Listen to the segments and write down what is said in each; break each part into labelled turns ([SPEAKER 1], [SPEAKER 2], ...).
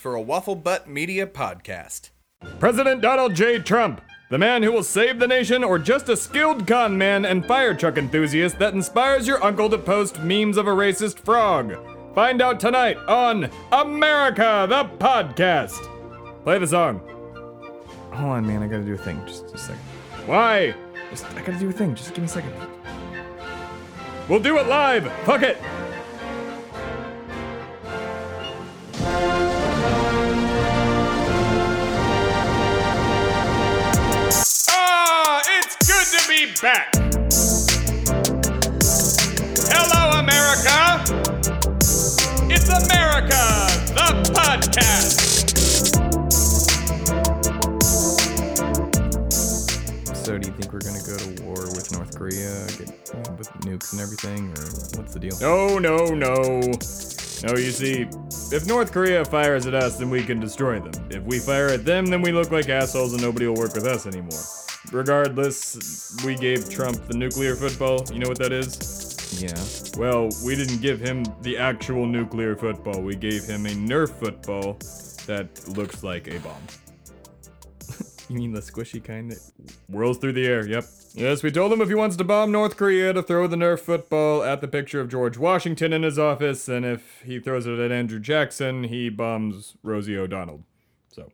[SPEAKER 1] for a Waffle Butt Media podcast.
[SPEAKER 2] President Donald J. Trump, the man who will save the nation, or just a skilled con man and fire truck enthusiast that inspires your uncle to post memes of a racist frog. Find out tonight on America the Podcast. Play the song. Hold on, man. I gotta do a thing. Just, a second. Why? Just, I gotta do a thing. Just give me a second. We'll do it live. Fuck it. Be back. Hello, America. It's America, the podcast. So, do you think we're gonna go to war with North Korea, get, with nukes and everything, or what's the deal? No, no, no. No, oh, you see, if North Korea fires at us, then we can destroy them. If we fire at them, then we look like assholes and nobody will work with us anymore. Regardless, we gave Trump the nuclear football. You know what that is? Yeah. Well, we didn't give him the actual nuclear football. We gave him a Nerf football that looks like a bomb. You mean the squishy kind that whirls through the air? Yep. Yes, we told him if he wants to bomb North Korea to throw the Nerf football at the picture of George Washington in his office, and if he throws it at Andrew Jackson, he bombs Rosie O'Donnell. So.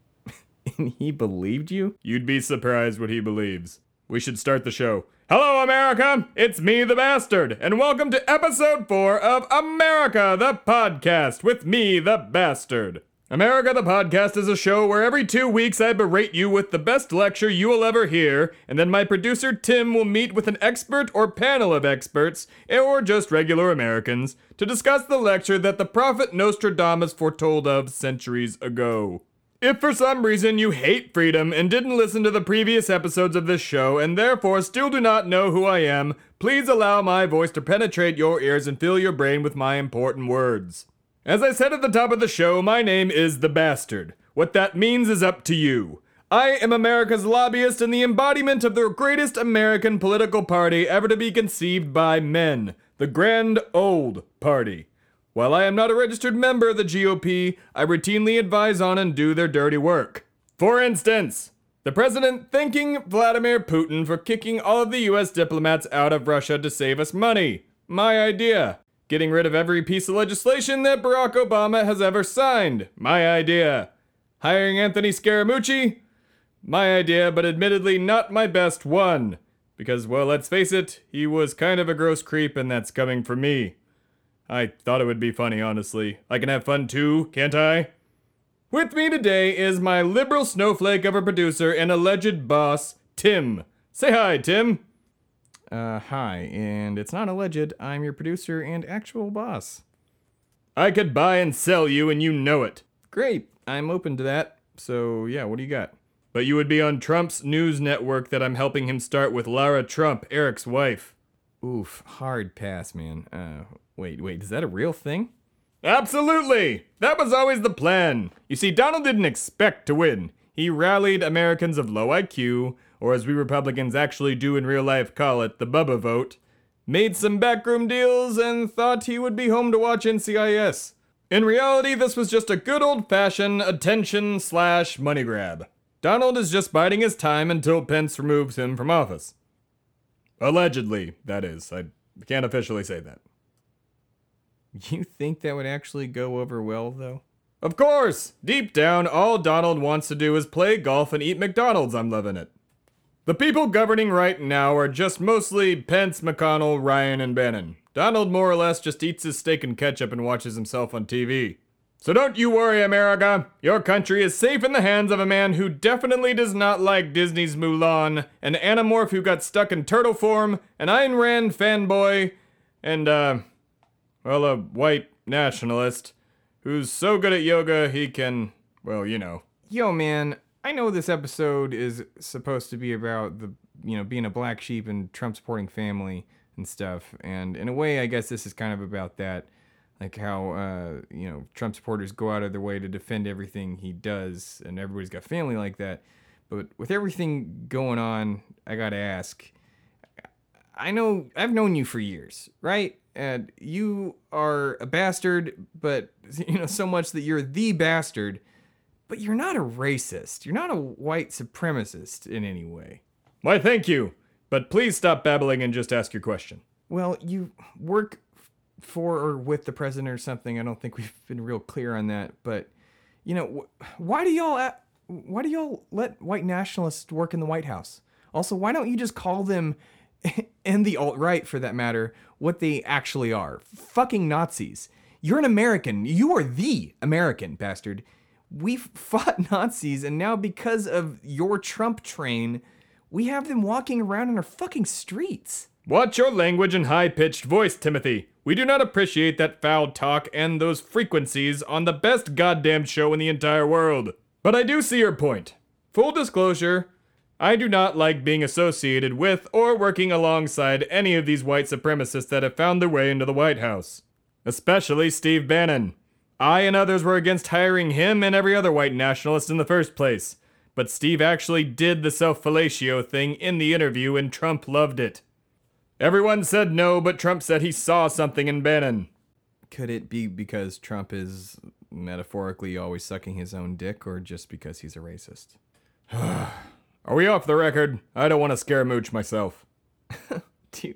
[SPEAKER 2] and he believed you? You'd be surprised what he believes. We should start the show. Hello, America! It's me, the bastard, and welcome to episode 4 of America, the podcast, with me, the bastard. America the Podcast is a show where every two weeks I berate you with the best lecture you will ever hear, and then my producer Tim will meet with an expert or panel of experts, or just regular Americans, to discuss the lecture that the prophet Nostradamus foretold of centuries ago. If for some reason you hate freedom and didn't listen to the previous episodes of this show and therefore still do not know who I am, please allow my voice to penetrate your ears and fill your brain with my important words. As I said at the top of the show, my name is the Bastard. What that means is up to you. I am America's lobbyist and the embodiment of the greatest American political party ever to be conceived by men the Grand Old Party. While I am not a registered member of the GOP, I routinely advise on and do their dirty work. For instance, the president thanking Vladimir Putin for kicking all of the US diplomats out of Russia to save us money. My idea. Getting rid of every piece of legislation that Barack Obama has ever signed. My idea. Hiring Anthony Scaramucci? My idea, but admittedly not my best one. Because, well, let's face it, he was kind of a gross creep, and that's coming from me. I thought it would be funny, honestly. I can have fun too, can't I? With me today is my liberal snowflake of a producer and alleged boss, Tim. Say hi, Tim. Uh, hi, and it's not alleged, I'm your producer and actual boss. I could buy and sell you, and you know it. Great, I'm open to that. So, yeah, what do you got? But you would be on Trump's news network that I'm helping him start with Lara Trump, Eric's wife. Oof, hard pass, man. Uh, wait, wait, is that a real thing? Absolutely! That was always the plan. You see, Donald didn't expect to win. He rallied Americans of low IQ, or as we Republicans actually do in real life call it, the Bubba vote, made some backroom deals, and thought he would be home to watch NCIS. In reality, this was just a good old fashioned attention slash money grab. Donald is just biding his time until Pence removes him from office. Allegedly, that is. I can't officially say that. You think that would actually go over well, though? Of course! Deep down, all Donald wants to do is play golf and eat McDonald's. I'm loving it. The people governing right now are just mostly Pence, McConnell, Ryan, and Bannon. Donald more or less just eats his steak and ketchup and watches himself on TV. So don't you worry, America. Your country is safe in the hands of a man who definitely does not like Disney's Mulan, an Animorph who got stuck in turtle form, an Ayn Rand fanboy, and, uh, well, a white nationalist who's so good at yoga he can, well, you know. Yo, man, I know this episode is supposed to be about the, you know, being a black sheep and Trump supporting family and stuff, and in a way, I guess this is kind of about that. Like how, uh, you know, Trump supporters go out of their way to defend everything he does, and everybody's got family like that. But with everything going on, I gotta ask. I know I've known you for years, right?
[SPEAKER 1] And you are a bastard, but you know so much that you're the bastard, but you're not a racist. You're not a white supremacist in any way.
[SPEAKER 2] Why, thank you. But please stop babbling and just ask your question.
[SPEAKER 1] Well, you work for or with the president or something. I don't think we've been real clear on that, but you know, why do y'all why do y'all let white nationalists work in the White House? Also, why don't you just call them and the alt right for that matter what they actually are? Fucking Nazis. You're an American. You are the American bastard. We've fought Nazis, and now because of your Trump train, we have them walking around in our fucking streets.
[SPEAKER 2] Watch your language and high pitched voice, Timothy. We do not appreciate that foul talk and those frequencies on the best goddamn show in the entire world. But I do see your point. Full disclosure, I do not like being associated with or working alongside any of these white supremacists that have found their way into the White House. Especially Steve Bannon. I and others were against hiring him and every other white nationalist in the first place. But Steve actually did the self fellatio thing in the interview and Trump loved it. Everyone said no, but Trump said he saw something in Bannon.
[SPEAKER 1] Could it be because Trump is metaphorically always sucking his own dick, or just because he's a racist?
[SPEAKER 2] Are we off the record? I don't want to scare Mooch myself.
[SPEAKER 1] Do you,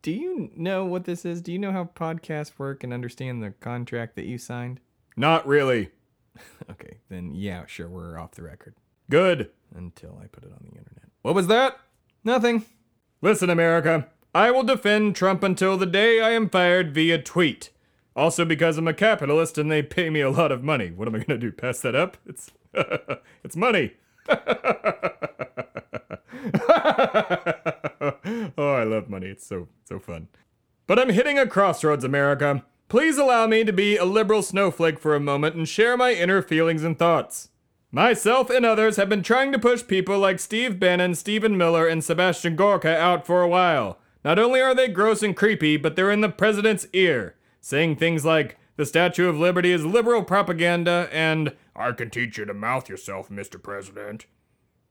[SPEAKER 1] do you know what this is? Do you know how podcasts work and understand the contract that you signed?
[SPEAKER 2] Not really.
[SPEAKER 1] Okay, then yeah, sure, we're off the record.
[SPEAKER 2] Good.
[SPEAKER 1] Until I put it on the internet.
[SPEAKER 2] What was that?
[SPEAKER 1] Nothing.
[SPEAKER 2] Listen, America. I will defend Trump until the day I am fired via tweet. Also because I'm a capitalist and they pay me a lot of money. What am I gonna do? Pass that up? It's it's money. oh, I love money. It's so so fun. But I'm hitting a crossroads, America. Please allow me to be a liberal snowflake for a moment and share my inner feelings and thoughts. Myself and others have been trying to push people like Steve Bannon, Stephen Miller, and Sebastian Gorka out for a while. Not only are they gross and creepy, but they're in the president's ear, saying things like, the Statue of Liberty is liberal propaganda, and I can teach you to mouth yourself, Mr. President.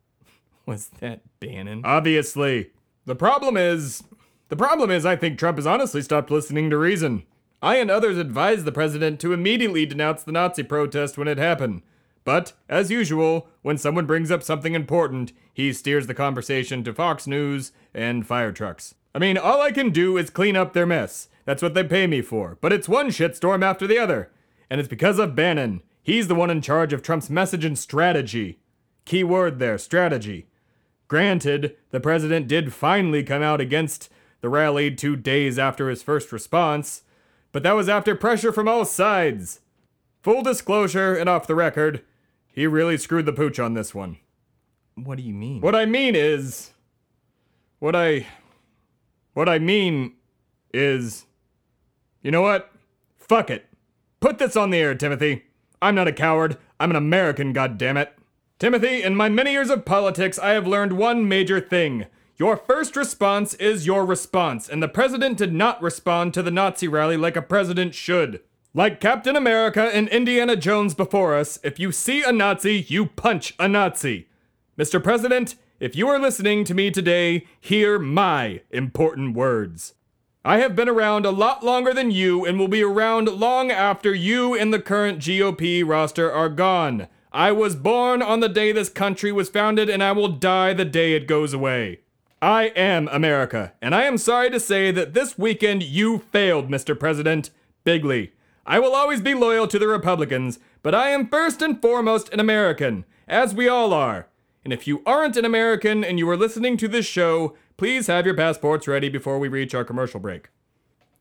[SPEAKER 1] Was that Bannon?
[SPEAKER 2] Obviously. The problem is. The problem is, I think Trump has honestly stopped listening to reason. I and others advised the president to immediately denounce the Nazi protest when it happened. But, as usual, when someone brings up something important, he steers the conversation to Fox News and fire trucks. I mean, all I can do is clean up their mess. That's what they pay me for. But it's one shitstorm after the other. And it's because of Bannon. He's the one in charge of Trump's message and strategy. Key word there strategy. Granted, the president did finally come out against the rally two days after his first response, but that was after pressure from all sides. Full disclosure and off the record, he really screwed the pooch on this one.
[SPEAKER 1] What do you mean?
[SPEAKER 2] What I mean is. What I. What I mean is. You know what? Fuck it. Put this on the air, Timothy. I'm not a coward. I'm an American, goddammit. Timothy, in my many years of politics, I have learned one major thing. Your first response is your response, and the president did not respond to the Nazi rally like a president should. Like Captain America and Indiana Jones before us, if you see a Nazi, you punch a Nazi. Mr. President, if you are listening to me today, hear my important words. I have been around a lot longer than you and will be around long after you and the current GOP roster are gone. I was born on the day this country was founded and I will die the day it goes away. I am America, and I am sorry to say that this weekend you failed, Mr. President, bigly. I will always be loyal to the Republicans, but I am first and foremost an American, as we all are. And if you aren't an American and you are listening to this show, please have your passports ready before we reach our commercial break.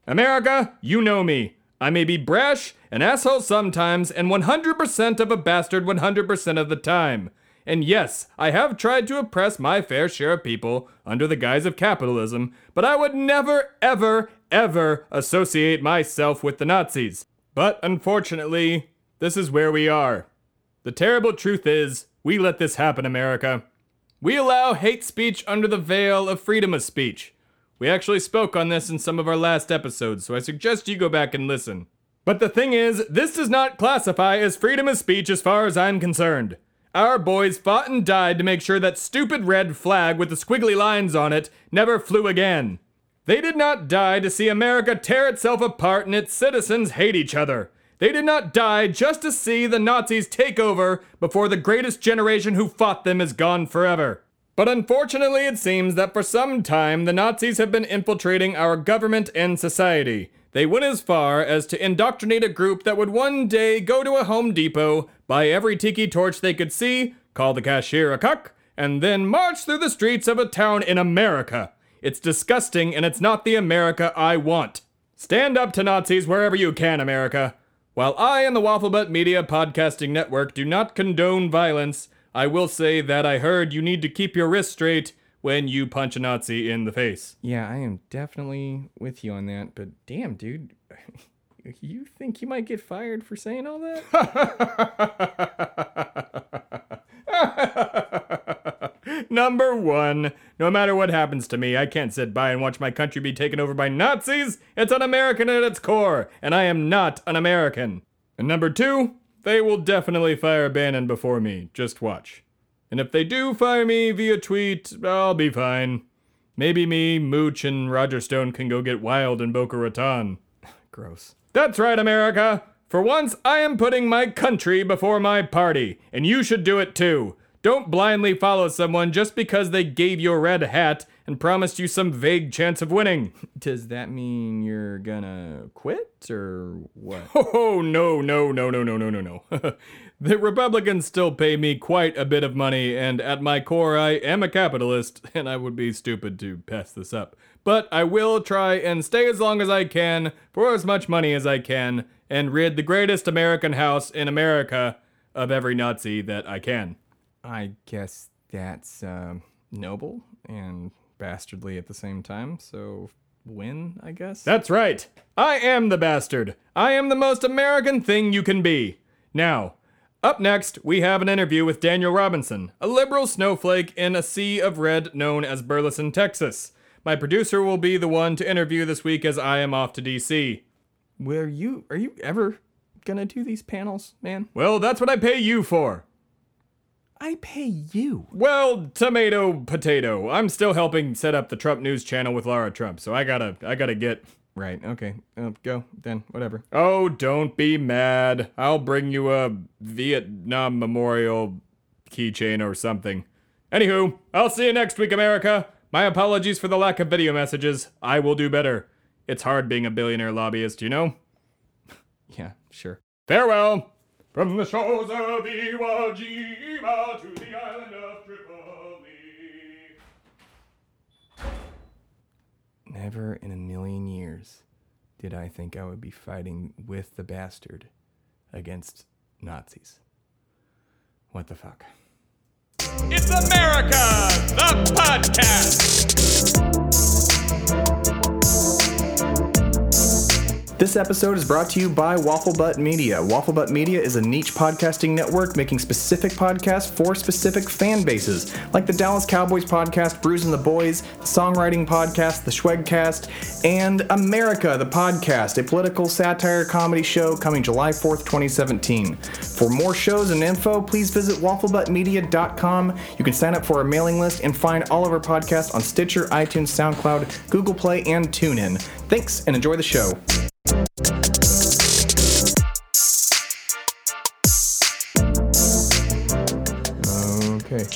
[SPEAKER 2] America, you know me. I may be brash, an asshole sometimes, and 100% of a bastard 100% of the time. And yes, I have tried to oppress my fair share of people under the guise of capitalism, but I would never, ever, ever associate myself with the Nazis. But unfortunately, this is where we are. The terrible truth is, we let this happen, America. We allow hate speech under the veil of freedom of speech. We actually spoke on this in some of our last episodes, so I suggest you go back and listen. But the thing is, this does not classify as freedom of speech as far as I'm concerned. Our boys fought and died to make sure that stupid red flag with the squiggly lines on it never flew again. They did not die to see America tear itself apart and its citizens hate each other. They did not die just to see the Nazis take over before the greatest generation who fought them is gone forever. But unfortunately, it seems that for some time the Nazis have been infiltrating our government and society. They went as far as to indoctrinate a group that would one day go to a Home Depot, buy every tiki torch they could see, call the cashier a cuck, and then march through the streets of a town in America. It's disgusting, and it's not the America I want. Stand up to Nazis wherever you can, America. While I and the Wafflebutt Media Podcasting Network do not condone violence, I will say that I heard you need to keep your wrist straight when you punch a Nazi in the face.
[SPEAKER 1] Yeah, I am definitely with you on that, but damn, dude. You think you might get fired for saying all that?
[SPEAKER 2] Number one, no matter what happens to me, I can't sit by and watch my country be taken over by Nazis. It's un American at its core, and I am not an American. And number two, they will definitely fire Bannon before me. Just watch. And if they do fire me via tweet, I'll be fine. Maybe me, Mooch, and Roger Stone can go get wild in Boca Raton.
[SPEAKER 1] Gross.
[SPEAKER 2] That's right, America. For once, I am putting my country before my party, and you should do it too. Don't blindly follow someone just because they gave you a red hat and promised you some vague chance of winning.
[SPEAKER 1] Does that mean you're gonna quit or what?
[SPEAKER 2] Oh, no, no, no, no, no, no, no, no. the Republicans still pay me quite a bit of money, and at my core, I am a capitalist, and I would be stupid to pass this up. But I will try and stay as long as I can for as much money as I can and rid the greatest American house in America of every Nazi that I can.
[SPEAKER 1] I guess that's uh, noble and bastardly at the same time, so win, I guess?
[SPEAKER 2] That's right. I am the bastard. I am the most American thing you can be. Now, up next, we have an interview with Daniel Robinson, a liberal snowflake in a sea of red known as Burleson, Texas. My producer will be the one to interview this week as I am off to DC.
[SPEAKER 1] Were you are you ever gonna do these panels, man?
[SPEAKER 2] Well, that's what I pay you for.
[SPEAKER 1] I pay you.
[SPEAKER 2] Well, tomato potato. I'm still helping set up the Trump News channel with Laura Trump, so I gotta I gotta get
[SPEAKER 1] Right, okay. Uh, go, then, whatever.
[SPEAKER 2] Oh, don't be mad. I'll bring you a Vietnam Memorial keychain or something. Anywho, I'll see you next week, America. My apologies for the lack of video messages. I will do better. It's hard being a billionaire lobbyist, you know?
[SPEAKER 1] Yeah, sure.
[SPEAKER 2] Farewell! From the shores of Iwo Jima to the island of Tripoli.
[SPEAKER 1] Never in a million years did I think I would be fighting with the bastard against Nazis. What the fuck?
[SPEAKER 2] It's America, the podcast!
[SPEAKER 3] This episode is brought to you by Wafflebutt Media. Wafflebutt Media is a niche podcasting network making specific podcasts for specific fan bases, like the Dallas Cowboys podcast, Bruising the Boys, the Songwriting Podcast, the Schwegcast, and America, the podcast, a political satire comedy show coming July 4th, 2017. For more shows and info, please visit wafflebuttmedia.com. You can sign up for our mailing list and find all of our podcasts on Stitcher, iTunes, SoundCloud, Google Play, and TuneIn. Thanks and enjoy the show.
[SPEAKER 1] Okay.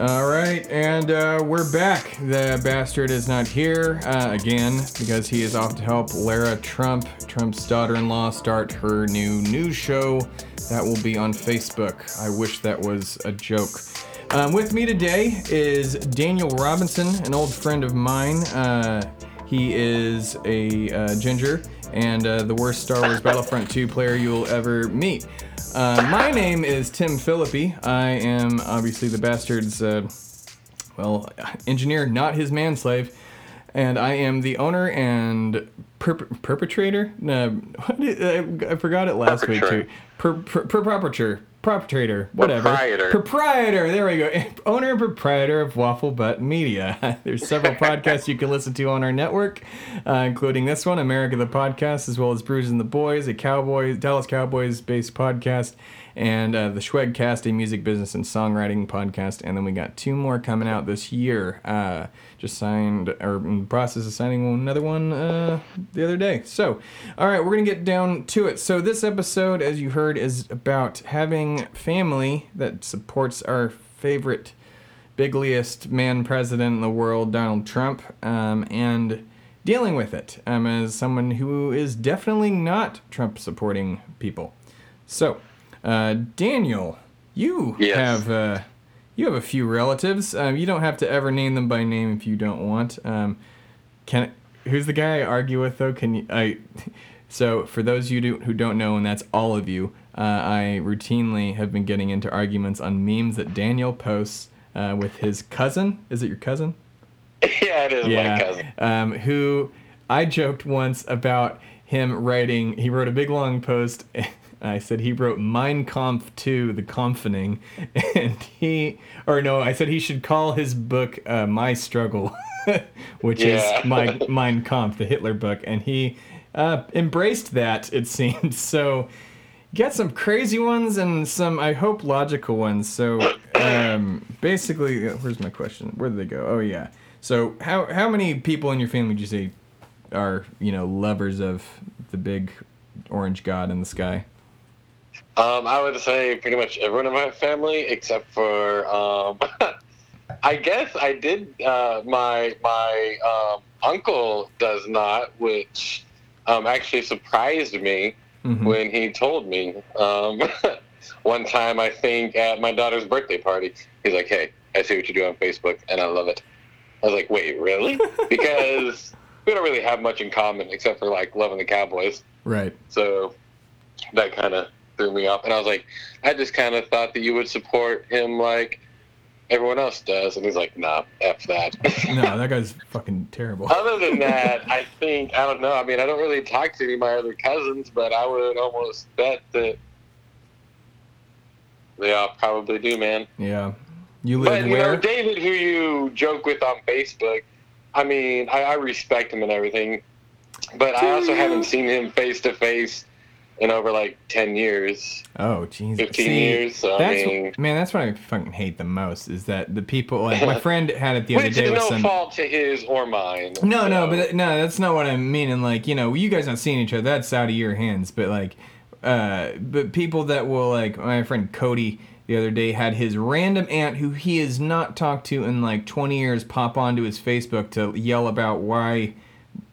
[SPEAKER 1] All right, and uh, we're back. The bastard is not here uh, again because he is off to help Lara Trump, Trump's daughter in law, start her new news show that will be on Facebook. I wish that was a joke. Um, with me today is Daniel Robinson, an old friend of mine. Uh, he is a uh, ginger and uh, the worst Star Wars Battlefront 2 player you'll ever meet. Uh, my name is Tim Philippi. I am obviously the bastard's, uh, well, engineer, not his manslave. And I am the owner and perp- perpetrator. No, what is, I, I forgot it last week too. Per, per, per, perpetrator, perpetrator, whatever.
[SPEAKER 4] Proprietor.
[SPEAKER 1] Proprietor. There we go. Owner and proprietor of Waffle Butt Media. There's several podcasts you can listen to on our network, uh, including this one, America the Podcast, as well as Bruising the Boys, a Cowboys Dallas Cowboys based podcast, and uh, the Schwegcast, a music business and songwriting podcast. And then we got two more coming out this year. Uh, just signed, or in the process of signing another one uh, the other day. So, all right, we're to get down to it. So, this episode, as you heard, is about having family that supports our favorite, bigliest man president in the world, Donald Trump, um, and dealing with it um, as someone who is definitely not Trump supporting people. So, uh, Daniel, you
[SPEAKER 4] Yes.
[SPEAKER 1] have uh, you have a few relatives. Um, you don't have to ever name them by name if you don't want. Um, can who's the guy I argue with though? Can you I? So for those of you do, who don't know, and that's all of you, uh, I routinely have been getting into arguments on memes that Daniel posts uh, with his cousin. Is it your cousin?
[SPEAKER 4] yeah, it is my cousin.
[SPEAKER 1] Um, who I joked once about him writing. He wrote a big long post. I said he wrote Mein Kampf 2, The Kampfening, and he, or no, I said he should call his book uh, My Struggle, which
[SPEAKER 4] Yeah.
[SPEAKER 1] is my Mein Kampf, the Hitler book, and he uh, embraced that. It seems. so. get some crazy ones and some, I hope, logical ones. So, um, basically, uh, where's my question? Where did they go? Oh yeah. So, how how many people in your family would you say are you know lovers of the big orange god in the sky?
[SPEAKER 4] Um, I would say pretty much everyone in my family except for um, I guess I did. Uh, my my um, uncle does not, which um, actually surprised me
[SPEAKER 1] Mhm.
[SPEAKER 4] when he told me. Um, one time, I think at my daughter's birthday party, he's like, "Hey, I see what you do on Facebook, and I love it." I was like, "Wait, really?" Because we don't really have much in common except for like loving the Cowboys.
[SPEAKER 1] Right.
[SPEAKER 4] So that kind of threw me off. And I was like, I just kind of thought that you would support him like everyone else does. And he's like, nah, F that.
[SPEAKER 1] No, that guy's fucking terrible.
[SPEAKER 4] Other than that, I think, I don't know. I mean, I don't really talk to any of my other cousins, but I would almost bet that they all probably do, man.
[SPEAKER 1] Yeah. You live
[SPEAKER 4] But, you
[SPEAKER 1] where?
[SPEAKER 4] know, David, who you joke with on Facebook, I mean, I, I respect him and everything, but I also haven't seen him face to face in over like 10 years.
[SPEAKER 1] Oh, Jesus.
[SPEAKER 4] 15
[SPEAKER 1] See,
[SPEAKER 4] years, so, I mean-
[SPEAKER 1] man. That's what I fucking hate the most is that the people like my friend had it the other
[SPEAKER 4] Which
[SPEAKER 1] day
[SPEAKER 4] is no
[SPEAKER 1] some.
[SPEAKER 4] fault to his or mine.
[SPEAKER 1] No, no, but no, that's not what I mean. And like, you know, you guys not seeing each other. That's out of your hands. But like, uh, but people that will like, my friend Cody the other day had his random aunt who he has not talked to in like 20 years pop onto his Facebook to yell about why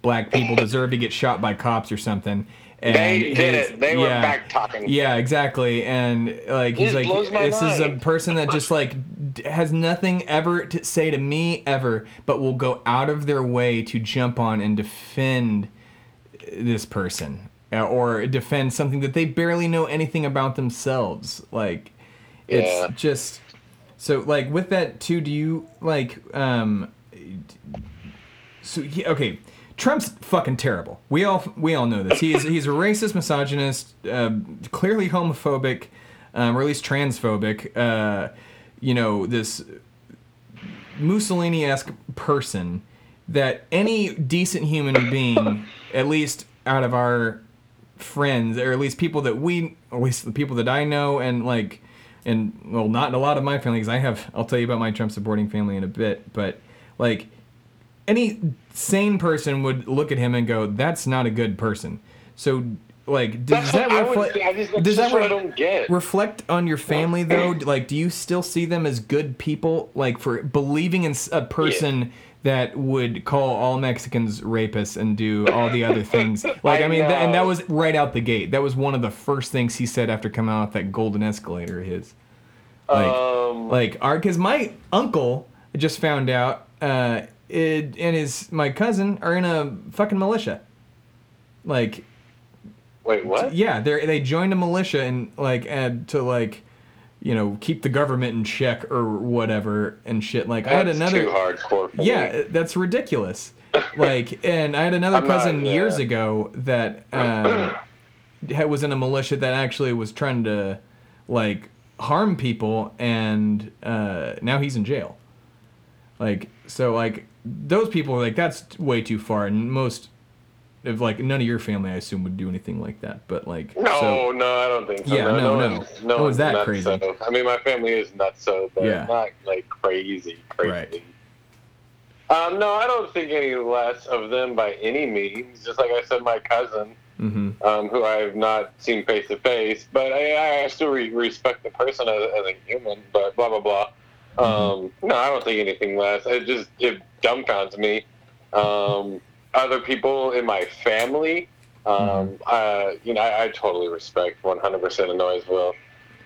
[SPEAKER 1] black people deserve to get shot by cops or something. And
[SPEAKER 4] They did it. They were back talking.
[SPEAKER 1] Yeah, exactly. And like he's
[SPEAKER 4] It
[SPEAKER 1] like, this is a person that just like has nothing ever to say to me ever, but will go out of their way to jump on and defend this person uh, or defend something that they barely know anything about themselves. Like it's
[SPEAKER 4] Yeah.
[SPEAKER 1] just so like with that too. Do you like um? So he, okay, Trump's fucking terrible. We all we all know this. He's he's a racist, misogynist, uh, clearly homophobic, um, or at least transphobic. Uh, you know this Mussolini-esque person that any decent human being, at least out of our friends, or at least people that we, at least the people that I know, and like, and well, not a lot of my family, because I have, I'll tell you about my Trump supporting family in a bit, but like, any sane person would look at him and go, "That's not a good person." So, like, does
[SPEAKER 4] That's
[SPEAKER 1] that
[SPEAKER 4] what I would
[SPEAKER 1] reflect?
[SPEAKER 4] say. I just- that's
[SPEAKER 1] does that re-
[SPEAKER 4] don't get.
[SPEAKER 1] reflect on your family though? Like, do you still see them as good people? Like, for believing in a person that would call all Mexicans rapists and do all the other things? Like, I,
[SPEAKER 4] I
[SPEAKER 1] mean, and that was right out the gate. That was one of the first things he said after coming out that golden escalator of his. Like,
[SPEAKER 4] Um,
[SPEAKER 1] like because my uncle just found out uh and his my cousin are in a fucking militia like
[SPEAKER 4] wait, what?
[SPEAKER 1] yeah they they joined a militia and like and to like you know keep the government in check or whatever and shit like i had another
[SPEAKER 4] too hardcore
[SPEAKER 1] yeah,
[SPEAKER 4] me.
[SPEAKER 1] that's ridiculous. Like, and I had another
[SPEAKER 4] I'm not-
[SPEAKER 1] cousin
[SPEAKER 4] yeah.
[SPEAKER 1] years ago that um, was in a militia that actually was trying to like harm people, and uh, now he's in jail. Like, so like those people are like that's way too far, and most if like none of your family, I assume, would do anything like that. But like,
[SPEAKER 4] No,
[SPEAKER 1] so,
[SPEAKER 4] no, I don't think so.
[SPEAKER 1] Yeah, no, no.
[SPEAKER 4] one's-
[SPEAKER 1] No one's that crazy.
[SPEAKER 4] so- I mean, my family is nuts, so but
[SPEAKER 1] Yeah.
[SPEAKER 4] not like crazy, crazy.
[SPEAKER 1] Right.
[SPEAKER 4] Um, no, I don't think any less of them by any means. Just like I said, my cousin,
[SPEAKER 1] hmm
[SPEAKER 4] um, who I have not seen face to face, but I, I still re- respect the person as, as a human. But blah blah blah. Um, no, I don't think anything less. It just it dumbfounds me. Um, other people in my family, um, uh, you know, I, I totally respect 100% annoys Will.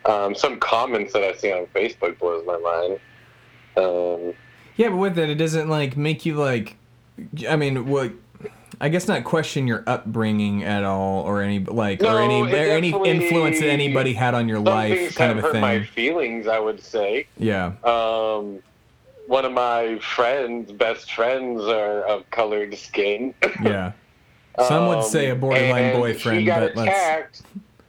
[SPEAKER 4] Um, some comments that I see on Facebook blows my mind. Um,
[SPEAKER 1] yeah, but with it, it doesn't like make you like. I mean, what? I guess not question your upbringing at all, or any like, or any or any influence that anybody had on your life, kind of a
[SPEAKER 4] hurt my
[SPEAKER 1] thing.
[SPEAKER 4] feelings, I would say.
[SPEAKER 1] Yeah.
[SPEAKER 4] Um, one of my friends, best friends, are of colored skin.
[SPEAKER 1] Yeah. Some would say a
[SPEAKER 4] Um,
[SPEAKER 1] borderline
[SPEAKER 4] and
[SPEAKER 1] boyfriend,
[SPEAKER 4] got
[SPEAKER 1] but let's.
[SPEAKER 4] attacked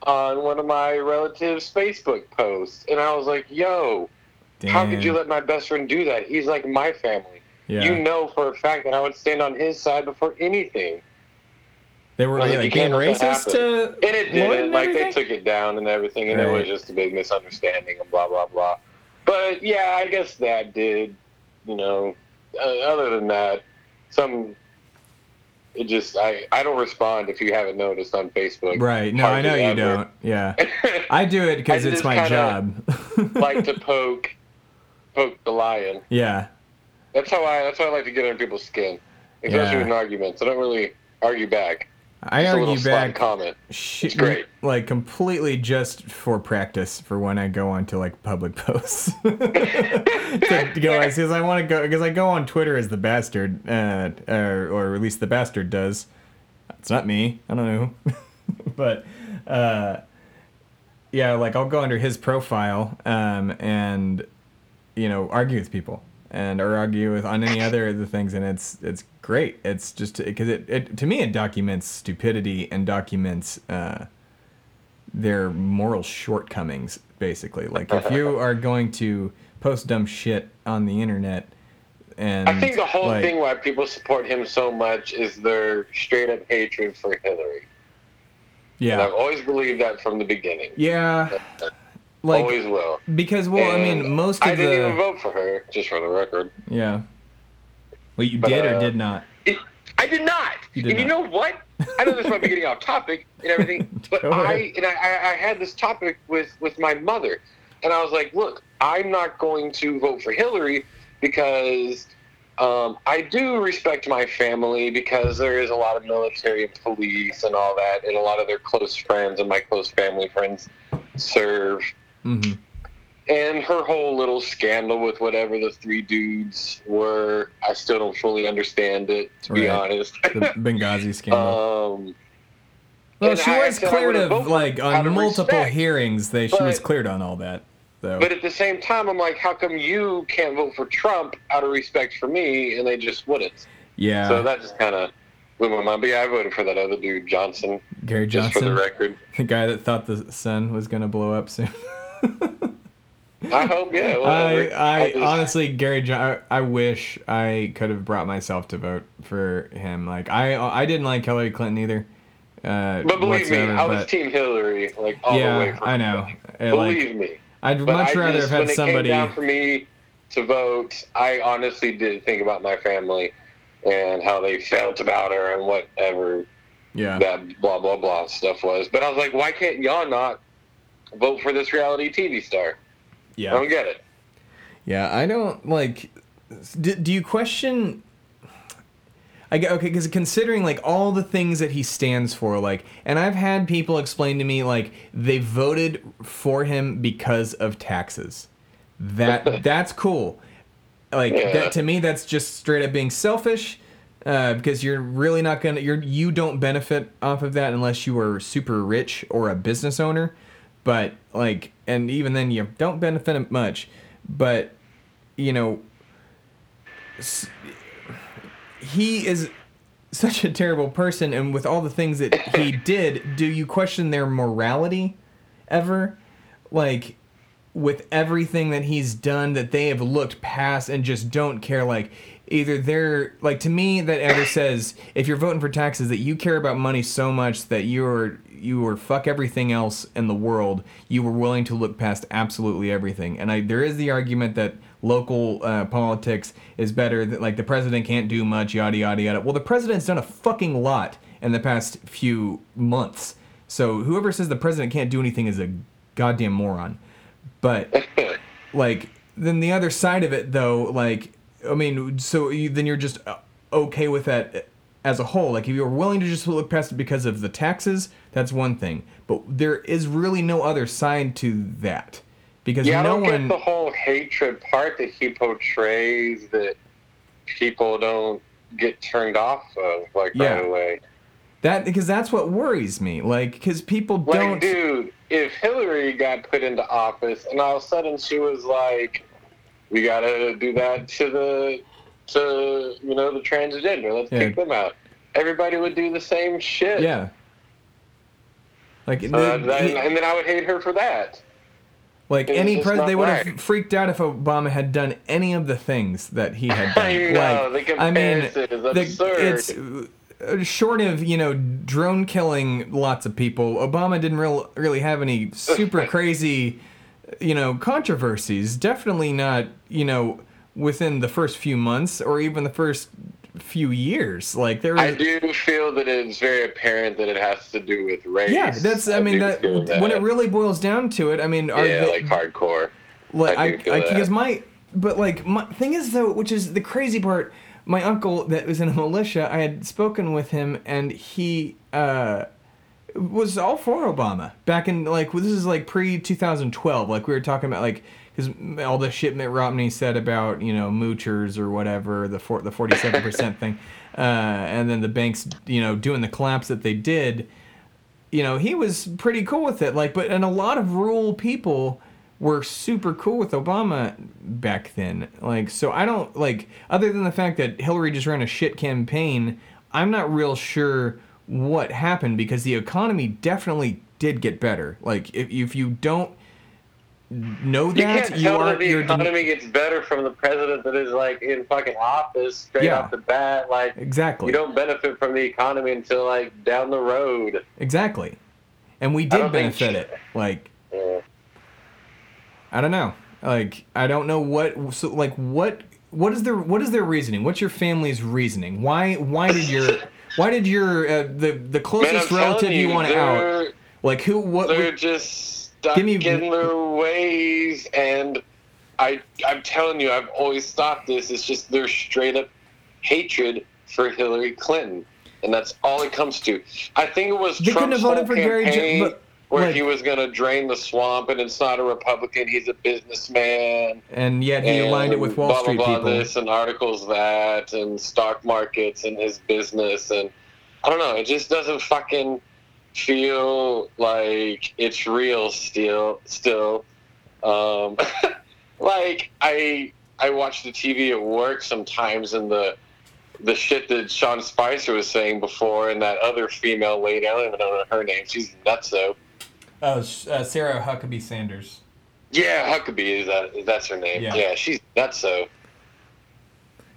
[SPEAKER 4] on one of my relatives' Facebook posts, and I was like, "Yo, how could you let my best friend do that? He's like my family.
[SPEAKER 1] Yeah.
[SPEAKER 4] You know for a fact that I would stand on his side before anything."
[SPEAKER 1] they were
[SPEAKER 4] Like,
[SPEAKER 1] like, being racist to.
[SPEAKER 4] And it didn't.
[SPEAKER 1] and
[SPEAKER 4] Like they took it down and everything, and it was just a big misunderstanding and blah blah blah. But yeah, I guess that did. You know, uh, other than that, some. It just I I don't respond if you haven't noticed on Facebook.
[SPEAKER 1] Right. No, I know you
[SPEAKER 4] ever.
[SPEAKER 1] don't. Yeah. I do it because it's my job.
[SPEAKER 4] like to poke poke the lion.
[SPEAKER 1] yeah.
[SPEAKER 4] That's how I that's how I like to get under people's skin, especially
[SPEAKER 1] Yeah.
[SPEAKER 4] in arguments. I don't really argue back.
[SPEAKER 1] I
[SPEAKER 4] Just
[SPEAKER 1] argue back.
[SPEAKER 4] comment.
[SPEAKER 1] Shit,
[SPEAKER 4] great.
[SPEAKER 1] Like completely just for practice for when I go onto like public posts. to, to go because I want to go because I go on Twitter as the bastard, uh, or, or at least the bastard does. It's not me. I don't know, but uh, yeah, like I'll go under his profile um, and you know argue with people and or argue with on any other of the things and it's it's great it's just because it, it to me it documents stupidity and documents uh, their moral shortcomings basically like if you are going to post dumb shit on the internet and
[SPEAKER 4] I think the whole
[SPEAKER 1] like,
[SPEAKER 4] thing why people support him so much is their straight up hatred for Hillary. And I've always believed that from the beginning.
[SPEAKER 1] yeah like
[SPEAKER 4] always will.
[SPEAKER 1] because well i mean
[SPEAKER 4] And
[SPEAKER 1] most
[SPEAKER 4] I
[SPEAKER 1] of
[SPEAKER 4] didn't
[SPEAKER 1] the
[SPEAKER 4] even vote for her, just for the record.
[SPEAKER 1] yeah well you
[SPEAKER 4] But,
[SPEAKER 1] did or
[SPEAKER 4] uh,
[SPEAKER 1] did not
[SPEAKER 4] It, I did not.
[SPEAKER 1] You did
[SPEAKER 4] and you know what? I know this might be getting off topic and everything, but I and I, I, I had this topic with with my mother, and I was like, look, I'm not going to vote for Hillary because um, I do respect my family because there is a lot of military and police and all that, and a lot of their close friends and my close family friends serve.
[SPEAKER 1] Hmm
[SPEAKER 4] And her whole little scandal with whatever the three dudes were, I still don't fully understand it, to be honest.
[SPEAKER 1] the benghazi scandal
[SPEAKER 4] um,
[SPEAKER 1] Well, she
[SPEAKER 4] I
[SPEAKER 1] was cleared of like on
[SPEAKER 4] of
[SPEAKER 1] multiple
[SPEAKER 4] respect,
[SPEAKER 1] hearings. They she was cleared on all that. though.
[SPEAKER 4] but at the same time, I'm like, how come you can't vote for Trump out of respect for me, and they just wouldn't?
[SPEAKER 1] yeah,
[SPEAKER 4] So that just kind of blew my mind. But yeah, I voted for that other dude, Johnson,
[SPEAKER 1] Gary
[SPEAKER 4] just for the record.
[SPEAKER 1] the guy that thought the sun was gonna blow up soon.
[SPEAKER 4] I hope, yeah.
[SPEAKER 1] I. I
[SPEAKER 4] just-
[SPEAKER 1] honestly, Gary, jo- I, I wish I could have brought myself to vote for him. Like I, I didn't like Hillary Clinton either. Uh,
[SPEAKER 4] But believe me, I was
[SPEAKER 1] but-
[SPEAKER 4] Team Hillary, like all the way.
[SPEAKER 1] yeah,
[SPEAKER 4] From
[SPEAKER 1] I know. Like,
[SPEAKER 4] Believe me.
[SPEAKER 1] I'd
[SPEAKER 4] But
[SPEAKER 1] much
[SPEAKER 4] I
[SPEAKER 1] rather
[SPEAKER 4] just,
[SPEAKER 1] have
[SPEAKER 4] when
[SPEAKER 1] had
[SPEAKER 4] it
[SPEAKER 1] somebody.
[SPEAKER 4] came down for me to vote, I honestly did think about my family and how they felt about her and whatever
[SPEAKER 1] yeah,
[SPEAKER 4] that blah blah blah stuff was. But I was like, why can't y'all not vote for this reality TV star?
[SPEAKER 1] Yeah.
[SPEAKER 4] I don't get it.
[SPEAKER 1] Yeah, I don't like. Do, do you question? I get okay because considering like all the things that he stands for, like, and I've had people explain to me like they voted for him because of taxes. That that's cool. Like
[SPEAKER 4] Yeah.
[SPEAKER 1] that to me, that's just straight up being selfish. Uh, because you're really not gonna you're you don't benefit off of that unless you are super rich or a business owner but like and even then you don't benefit much but you know he is such a terrible person and with all the things that he did do you question their morality ever? Like with everything that he's done that they have looked past and just don't care like either they're like to me that either says if you're voting for taxes that you care about money so much that you're you were fuck everything else in the world you were willing to look past absolutely everything. And I there is the argument that local uh, politics is better that like the president can't do much yada yada yada. Well the president's done a fucking lot in the past few months. So whoever says the president can't do anything is a goddamn moron. But like then the other side of it though like i mean so you, then you're just uh, okay with that as a whole like if you're willing to just look past it because of the taxes that's one thing but there is really no other side to that because
[SPEAKER 4] Yeah, I
[SPEAKER 1] no
[SPEAKER 4] don't
[SPEAKER 1] one
[SPEAKER 4] get the whole hatred part that he portrays that people don't get turned off of, like
[SPEAKER 1] Yeah.
[SPEAKER 4] right away.
[SPEAKER 1] that because that's what worries me like because people
[SPEAKER 4] Like,
[SPEAKER 1] don't
[SPEAKER 4] dude, if Hillary got put into office and all of a sudden she was like, "We gotta do that to the, to you know the transgender. Let's
[SPEAKER 1] Yeah.
[SPEAKER 4] kick them out." Everybody would do the same shit.
[SPEAKER 1] yeah like
[SPEAKER 4] Uh, then,
[SPEAKER 1] he-
[SPEAKER 4] and then I would hate her for that.
[SPEAKER 1] Like any president, they would have
[SPEAKER 4] right.
[SPEAKER 1] freaked out if Obama had done any of the things that he had done.
[SPEAKER 4] I know,
[SPEAKER 1] like,
[SPEAKER 4] the
[SPEAKER 1] I mean,
[SPEAKER 4] comparison is
[SPEAKER 1] the-
[SPEAKER 4] absurd.
[SPEAKER 1] it's uh, short of you know drone killing lots of people. Obama didn't real, really have any super crazy, you know, controversies. Definitely not you know within the first few months or even the first few years. Like there was.
[SPEAKER 4] I do feel that it's very apparent that it has to do with race.
[SPEAKER 1] yeah, that's. I, mean,
[SPEAKER 4] do
[SPEAKER 1] that, when it really boils down to it, I mean, are
[SPEAKER 4] yeah,
[SPEAKER 1] they,
[SPEAKER 4] like hardcore.
[SPEAKER 1] like
[SPEAKER 4] I
[SPEAKER 1] I, I, because my but like my thing is though which is the crazy part my uncle that was in a militia i had spoken with him and he uh was all for obama back in like this is like pre 2012 like we were talking about like because all the shit Mitt Romney said about you know moochers or whatever the for, the 47 percent thing, uh, and then the banks you know doing the collapse that they did, you know he was pretty cool with it. Like, but and a lot of rural people were super cool with Obama back then. Like, so I don't like other than the fact that Hillary just ran a shit campaign. I'm not real sure what happened because the economy definitely did get better. Like, if if you don't know
[SPEAKER 4] You
[SPEAKER 1] that
[SPEAKER 4] can't
[SPEAKER 1] you are
[SPEAKER 4] that the economy gets better from the president that is like in fucking office straight
[SPEAKER 1] Yeah.
[SPEAKER 4] off the bat. Like
[SPEAKER 1] exactly
[SPEAKER 4] you don't benefit from the economy until like down the road.
[SPEAKER 1] exactly, and we did benefit it. Like
[SPEAKER 4] Yeah.
[SPEAKER 1] I don't know. Like I don't know what so like what what is their what is their reasoning? What's your family's reasoning? Why why did your why did your uh, the the closest
[SPEAKER 4] I'm
[SPEAKER 1] relative you,
[SPEAKER 4] you,
[SPEAKER 1] want out? Like who what
[SPEAKER 4] they're
[SPEAKER 1] would-
[SPEAKER 4] just stuck
[SPEAKER 1] me-
[SPEAKER 4] in their ways, and I I'm telling you, I've always thought this. It's just their straight up hatred for Hillary Clinton, and that's all it comes to. I think it was
[SPEAKER 1] They couldn't have voted for Gary Jo-
[SPEAKER 4] campaign
[SPEAKER 1] but,
[SPEAKER 4] where
[SPEAKER 1] like-
[SPEAKER 4] he was going to drain the swamp, and it's not a Republican; he's a businessman.
[SPEAKER 1] and yet he
[SPEAKER 4] and
[SPEAKER 1] aligned it with Wall
[SPEAKER 4] blah,
[SPEAKER 1] Street
[SPEAKER 4] blah, blah,
[SPEAKER 1] people.
[SPEAKER 4] This and articles that and stock markets and his business and I don't know. It just doesn't fucking feel like it's real. Still, still, um, like I I watch the TV at work sometimes and the the shit that Sean Spicer was saying before and that other female lady. I don't even know her name. She's nuts though.
[SPEAKER 1] Oh, uh, Sarah Huckabee Sanders.
[SPEAKER 4] Yeah, Huckabee is that that's her name.
[SPEAKER 1] Yeah.
[SPEAKER 4] Yeah, she's nuts so.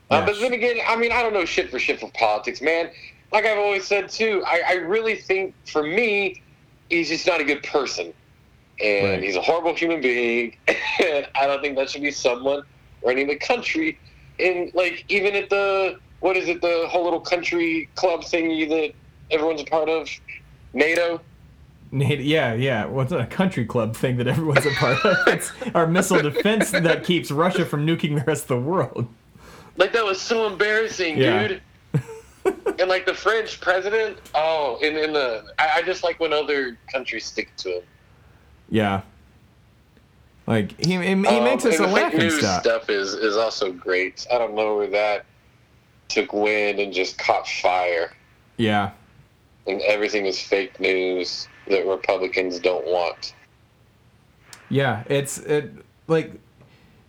[SPEAKER 1] Yeah.
[SPEAKER 4] Uh, but then again, I mean, I don't know shit for shit for politics, man. Like I've always said too, I, I really think for me, he's just not a good person, and
[SPEAKER 1] Right.
[SPEAKER 4] he's a horrible human being, and I don't think that should be someone running the country. And like even at the what is it, the whole little country club thingy that everyone's a part of, NATO.
[SPEAKER 1] Yeah, yeah. What's a country club thing that everyone's a part of? It's our missile defense that keeps Russia from nuking the rest of the world.
[SPEAKER 4] Like that was so embarrassing,
[SPEAKER 1] Yeah.
[SPEAKER 4] dude. and like the French president, oh, in in the, I, I just like when other countries stick to him.
[SPEAKER 1] Yeah. Like he he, he
[SPEAKER 4] Um,
[SPEAKER 1] makes us a laughing
[SPEAKER 4] news
[SPEAKER 1] stock.
[SPEAKER 4] stuff is is also great. I don't know where that took wind and just caught fire,
[SPEAKER 1] Yeah.
[SPEAKER 4] and everything is fake news that Republicans don't want.
[SPEAKER 1] Yeah, it's it like.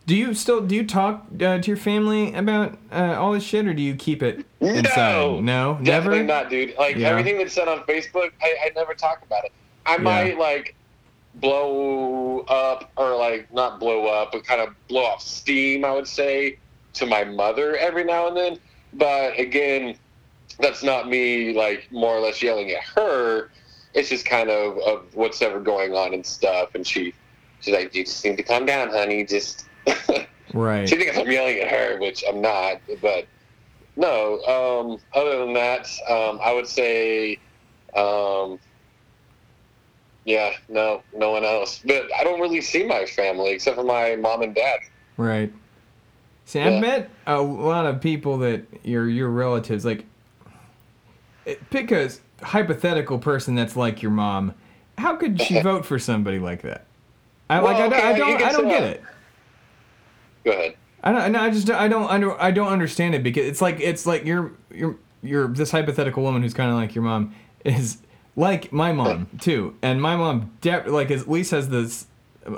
[SPEAKER 1] Do you still do you talk uh, to your family about uh, all this shit, or do you keep it inside?
[SPEAKER 4] No,
[SPEAKER 1] no,
[SPEAKER 4] Definitely
[SPEAKER 1] never.
[SPEAKER 4] not, dude. Like
[SPEAKER 1] Yeah.
[SPEAKER 4] everything that's said on Facebook, I, I never talk about it. I might like blow up or like not blow up, but kind of blow off steam. I would say to my mother every now and then. But again, that's not me like more or less yelling at her. It's just kind of of what's ever going on and stuff. And she she's like, "You just need to calm down, honey. Just."
[SPEAKER 1] Right.
[SPEAKER 4] She thinks I'm yelling at her, which I'm not. But no. Um, other than that, um, I would say, um, yeah, no, no one else. But I don't really see my family except for my mom and dad.
[SPEAKER 1] Right. See, I've met a lot of people that your your relatives like. it- Pick a s- hypothetical person that's like your mom. How could she vote for somebody like that? I like. I
[SPEAKER 4] Well,
[SPEAKER 1] don't. I don't, I don't get it.
[SPEAKER 4] Go ahead.
[SPEAKER 1] I don't. no, I just. I don't. Under, I don't understand it because it's like it's like you're you're you're this hypothetical woman who's kind of like your mom is like my mom too, and my mom de- like at least has this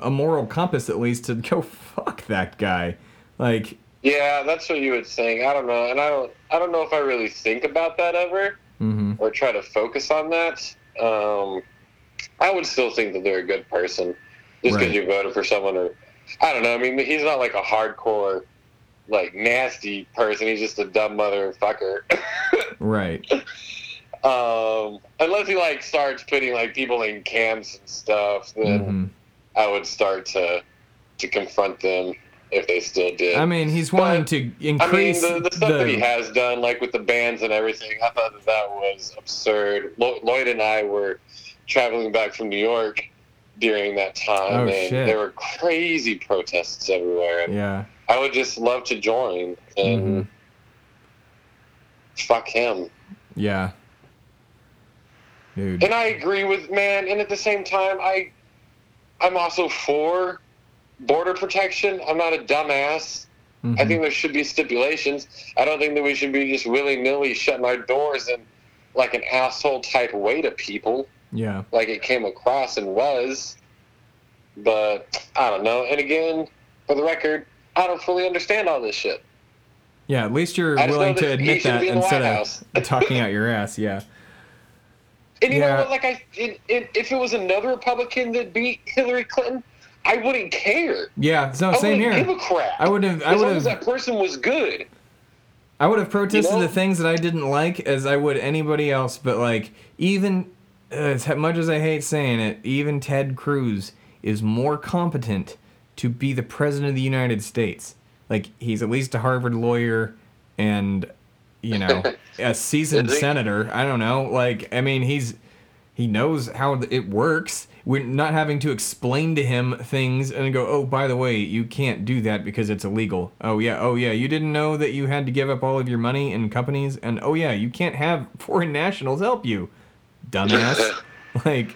[SPEAKER 1] a moral compass at least to go fuck that guy, like
[SPEAKER 4] Yeah, that's what you would think. I don't know, and I don't. I don't know if I really think about that ever
[SPEAKER 1] hmm
[SPEAKER 4] or try to focus on that. Um, I would still think that they're a good person just because
[SPEAKER 1] Right.
[SPEAKER 4] you voted for someone, or I don't know. I mean, he's not like a hardcore, like nasty person. He's just a dumb motherfucker.
[SPEAKER 1] right.
[SPEAKER 4] um, unless he like starts putting like people in camps and stuff, then
[SPEAKER 1] hmm
[SPEAKER 4] I would start to to confront them if they still did.
[SPEAKER 1] I mean, he's
[SPEAKER 4] But,
[SPEAKER 1] wanting to
[SPEAKER 4] I mean,
[SPEAKER 1] increase
[SPEAKER 4] the, the stuff that he has done, like with the bands and everything, I thought that that was absurd. Lo- Lloyd and I were traveling back from New York during that time,
[SPEAKER 1] Oh,
[SPEAKER 4] and
[SPEAKER 1] shit.
[SPEAKER 4] there were crazy protests everywhere. And
[SPEAKER 1] Yeah.
[SPEAKER 4] I would just love to join and
[SPEAKER 1] Mhm.
[SPEAKER 4] fuck him.
[SPEAKER 1] Yeah. Dude.
[SPEAKER 4] And I agree with man. And at the same time, I I'm also for border protection. I'm not a dumbass. I
[SPEAKER 1] Mhm.
[SPEAKER 4] think there should be stipulations. I don't think that we should be just willy nilly shutting our doors in like an asshole type way to people,
[SPEAKER 1] Yeah.
[SPEAKER 4] like it came across and was. But I don't know. And again, for the record, I don't fully understand all this shit.
[SPEAKER 1] Yeah. At least you're willing to admit that
[SPEAKER 4] in
[SPEAKER 1] instead of talking out your ass. Yeah.
[SPEAKER 4] And you
[SPEAKER 1] Yeah.
[SPEAKER 4] know what? Like I, it, it, if it was another Republican that beat Hillary Clinton, I wouldn't care.
[SPEAKER 1] Yeah. No,
[SPEAKER 4] I
[SPEAKER 1] same here.
[SPEAKER 4] give a crap.
[SPEAKER 1] I would have. I
[SPEAKER 4] as
[SPEAKER 1] would
[SPEAKER 4] long as
[SPEAKER 1] have.
[SPEAKER 4] that person was good.
[SPEAKER 1] I would have protested
[SPEAKER 4] You know?
[SPEAKER 1] the things that I didn't like as I would anybody else, but like even uh, as much as I hate saying it, even Ted Cruz is more competent to be the president of the United States. Like he's at least a Harvard lawyer and you know, a seasoned senator. I don't know. Like I mean, he's he knows how it works. We're not having to explain to him things and go, oh, by the way, you can't do that because it's illegal. Oh, yeah, oh, yeah, you didn't know that you had to give up all of your money in companies. And oh, yeah, you can't have foreign nationals help you. Dumbass. like,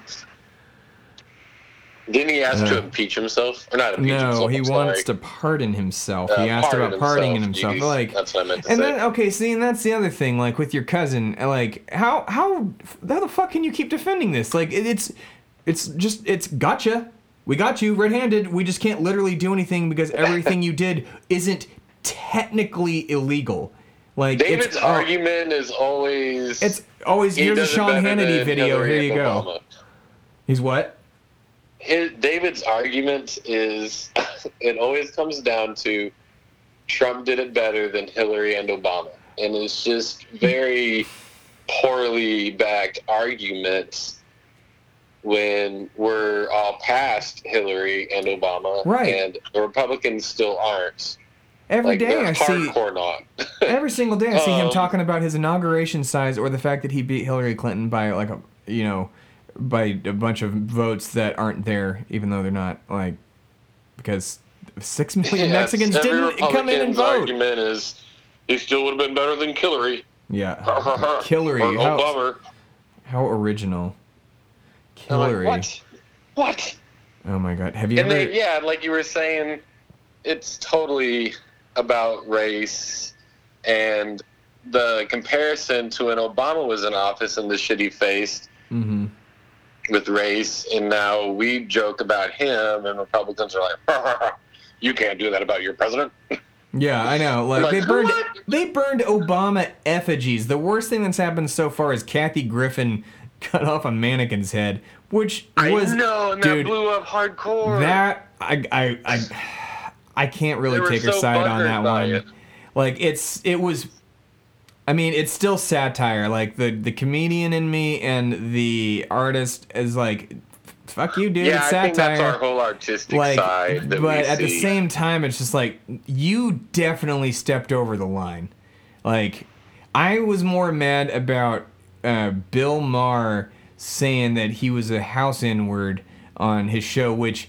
[SPEAKER 4] Didn't he ask to
[SPEAKER 1] Uh,
[SPEAKER 4] impeach himself? Or not impeach
[SPEAKER 1] no,
[SPEAKER 4] himself?
[SPEAKER 1] he wants to pardon himself.
[SPEAKER 4] Uh,
[SPEAKER 1] he asked
[SPEAKER 4] pardon
[SPEAKER 1] about pardoning
[SPEAKER 4] himself.
[SPEAKER 1] Like,
[SPEAKER 4] that's what I meant to
[SPEAKER 1] and
[SPEAKER 4] say.
[SPEAKER 1] then okay, see, and that's the other thing. Like with your cousin, like how how how the fuck can you keep defending this? Like it, it's it's just it's gotcha. We got you red-handed. We just can't literally do anything because everything you did isn't technically illegal. Like
[SPEAKER 4] David's
[SPEAKER 1] it's, oh,
[SPEAKER 4] argument is always
[SPEAKER 1] It's always
[SPEAKER 4] he
[SPEAKER 1] here's a Sean Hannity video. Here you go.
[SPEAKER 4] Obama.
[SPEAKER 1] He's what?
[SPEAKER 4] His, David's argument is it always comes down to Trump did it better than Hillary and Obama, and it's just very poorly backed arguments when we're all past Hillary and Obama,
[SPEAKER 1] Right.
[SPEAKER 4] and the Republicans still aren't.
[SPEAKER 1] Every
[SPEAKER 4] Like
[SPEAKER 1] day I see. Every single day I see him
[SPEAKER 4] Um,
[SPEAKER 1] talking about his inauguration size or the fact that he beat Hillary Clinton by like a you know by a bunch of votes that aren't there even though they're not like because 6 million Mexicans didn't come in and
[SPEAKER 4] Republican's
[SPEAKER 1] vote.
[SPEAKER 4] argument is he still would have been better than Hillary.
[SPEAKER 1] Yeah. Hillary. How, how original.
[SPEAKER 4] I'm like, what? What?
[SPEAKER 1] Oh my god. Have you
[SPEAKER 4] And
[SPEAKER 1] ever
[SPEAKER 4] then, yeah, like you were saying, it's totally about race and the comparison to when Obama was in office and the shit he faced
[SPEAKER 1] Mhm.
[SPEAKER 4] with race, and now we joke about him, and Republicans are like, "You can't do that about your president."
[SPEAKER 1] Yeah, I know. Like,
[SPEAKER 4] Like,
[SPEAKER 1] they burned
[SPEAKER 4] what?
[SPEAKER 1] they burned Obama effigies. The worst thing that's happened so far is Kathy Griffin cut off a mannequin's head, which
[SPEAKER 4] I
[SPEAKER 1] was
[SPEAKER 4] know, and
[SPEAKER 1] dude,
[SPEAKER 4] that blew up hardcore.
[SPEAKER 1] that I I I I can't really
[SPEAKER 4] They
[SPEAKER 1] take her
[SPEAKER 4] so
[SPEAKER 1] side on that one.
[SPEAKER 4] it.
[SPEAKER 1] Like it's it was I mean, it's still satire. Like the the comedian in me and the artist is like fuck you, dude.
[SPEAKER 4] yeah,
[SPEAKER 1] it's
[SPEAKER 4] I
[SPEAKER 1] satire.
[SPEAKER 4] think that's our whole artistic
[SPEAKER 1] like
[SPEAKER 4] side.
[SPEAKER 1] But at the same time it's just like you definitely stepped over the line. Like I was more mad about uh, Bill Maher saying that he was a house inward on his show, which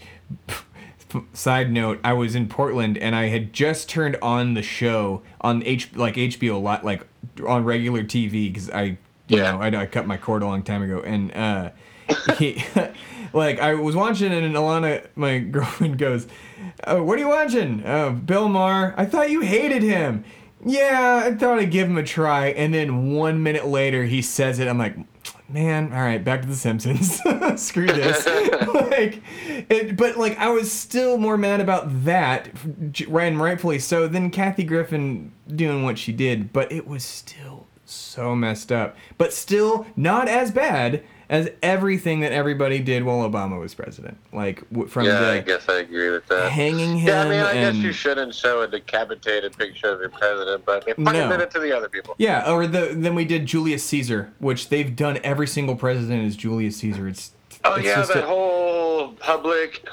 [SPEAKER 1] side note, I was in Portland and I had just turned on the show on H like HBO lot like on regular TV because I you
[SPEAKER 4] Yeah.
[SPEAKER 1] know I, I cut my cord a long time ago. And uh he like I was watching it and Alana my girlfriend goes oh, what are you watching? Uh, Bill Maher? I thought you hated him. Yeah I thought I'd give him a try. And then one minute later he says it. I'm like man all right back to the Simpsons. Screw this. Like it, but like I was still more mad about that right and rightfully so than Kathy Griffin doing what she did but it was still so messed up. But still not as bad as everything that everybody did while Obama was president like from
[SPEAKER 4] Yeah,
[SPEAKER 1] the
[SPEAKER 4] I guess I agree with that.
[SPEAKER 1] hanging him
[SPEAKER 4] Yeah, I mean, I guess you shouldn't show a decapitated picture of your president, but they fucking
[SPEAKER 1] No.
[SPEAKER 4] did it to the other people.
[SPEAKER 1] yeah or the then we did Julius Caesar which they've done every single president is Julius Caesar it's
[SPEAKER 4] Oh
[SPEAKER 1] it's
[SPEAKER 4] yeah, that
[SPEAKER 1] a-
[SPEAKER 4] whole public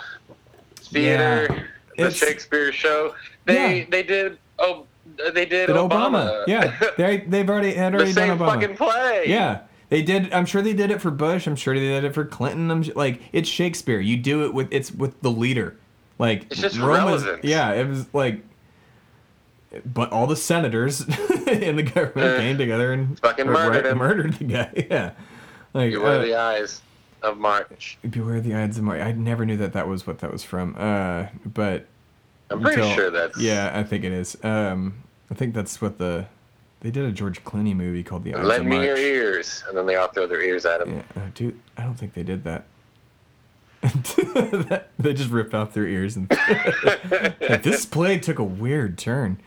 [SPEAKER 4] theater,
[SPEAKER 1] Yeah.
[SPEAKER 4] the Shakespeare show. They
[SPEAKER 1] Yeah.
[SPEAKER 4] they did oh they did, Obama.
[SPEAKER 1] Obama. Yeah, they they've already had
[SPEAKER 4] the
[SPEAKER 1] already
[SPEAKER 4] same
[SPEAKER 1] done Obama.
[SPEAKER 4] fucking play.
[SPEAKER 1] Yeah, they did. I'm sure they did it for Bush. I'm sure they did it for Clinton. I'm su- like it's Shakespeare. You do it with it's with the leader. Like
[SPEAKER 4] It's just
[SPEAKER 1] Rome was- yeah, it was like. But all the senators in the government
[SPEAKER 4] Eh,
[SPEAKER 1] came together and
[SPEAKER 4] fucking murdered
[SPEAKER 1] right,
[SPEAKER 4] him.
[SPEAKER 1] Murdered the guy. Yeah, like
[SPEAKER 4] were
[SPEAKER 1] uh,
[SPEAKER 4] the Ides of March.
[SPEAKER 1] beware the Ides of March. I never knew that that was what that was from. Uh, but
[SPEAKER 4] I'm pretty
[SPEAKER 1] until-
[SPEAKER 4] sure that's
[SPEAKER 1] yeah, I think it is. Um, I think that's what the they did a George Clooney movie called The Ides
[SPEAKER 4] Lend me
[SPEAKER 1] March.
[SPEAKER 4] your ears, and then they all throw their ears at him.
[SPEAKER 1] Yeah, uh, dude, I don't think they did that. That- they just ripped off their ears and Like, this play took a weird turn,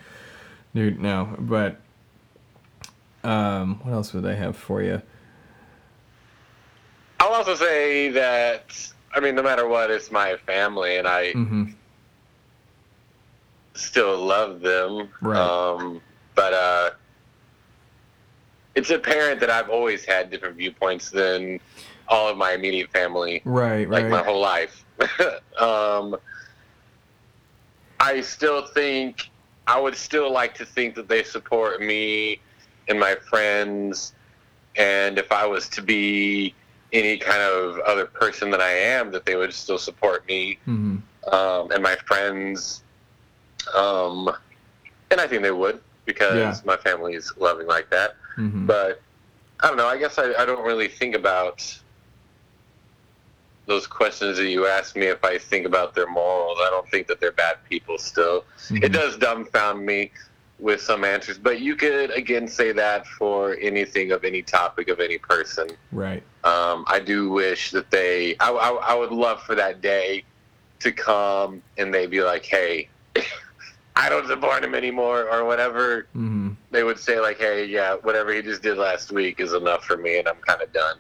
[SPEAKER 1] dude. No, but um, what else would I have for you?
[SPEAKER 4] I'll also say that I mean, no matter what, it's my family, and I
[SPEAKER 1] hmm
[SPEAKER 4] still love them.
[SPEAKER 1] Right.
[SPEAKER 4] Um, but uh, it's apparent that I've always had different viewpoints than all of my immediate family,
[SPEAKER 1] Right,
[SPEAKER 4] like
[SPEAKER 1] right.
[SPEAKER 4] my whole life. um, I still think I would still like to think that they support me and my friends, and if I was to be any kind of other person that I am, that they would still support me
[SPEAKER 1] hmm
[SPEAKER 4] um, and my friends. Um, and I think they would because
[SPEAKER 1] Yeah.
[SPEAKER 4] my family is loving like that.
[SPEAKER 1] Hmm
[SPEAKER 4] But I don't know. I guess I, I don't really think about those questions that you ask me if I think about their morals. I don't think that they're bad people still.
[SPEAKER 1] Mm-hmm.
[SPEAKER 4] It does dumbfound me with some answers, but you could again say that for anything of any topic of any person.
[SPEAKER 1] Right.
[SPEAKER 4] Um, I do wish that they. I, I, I would love for that day to come and they'd be like, "Hey, I don't support him anymore," or whatever.
[SPEAKER 1] hmm
[SPEAKER 4] They would say like, "Hey, yeah, whatever he just did last week is enough for me, and I'm kind of done."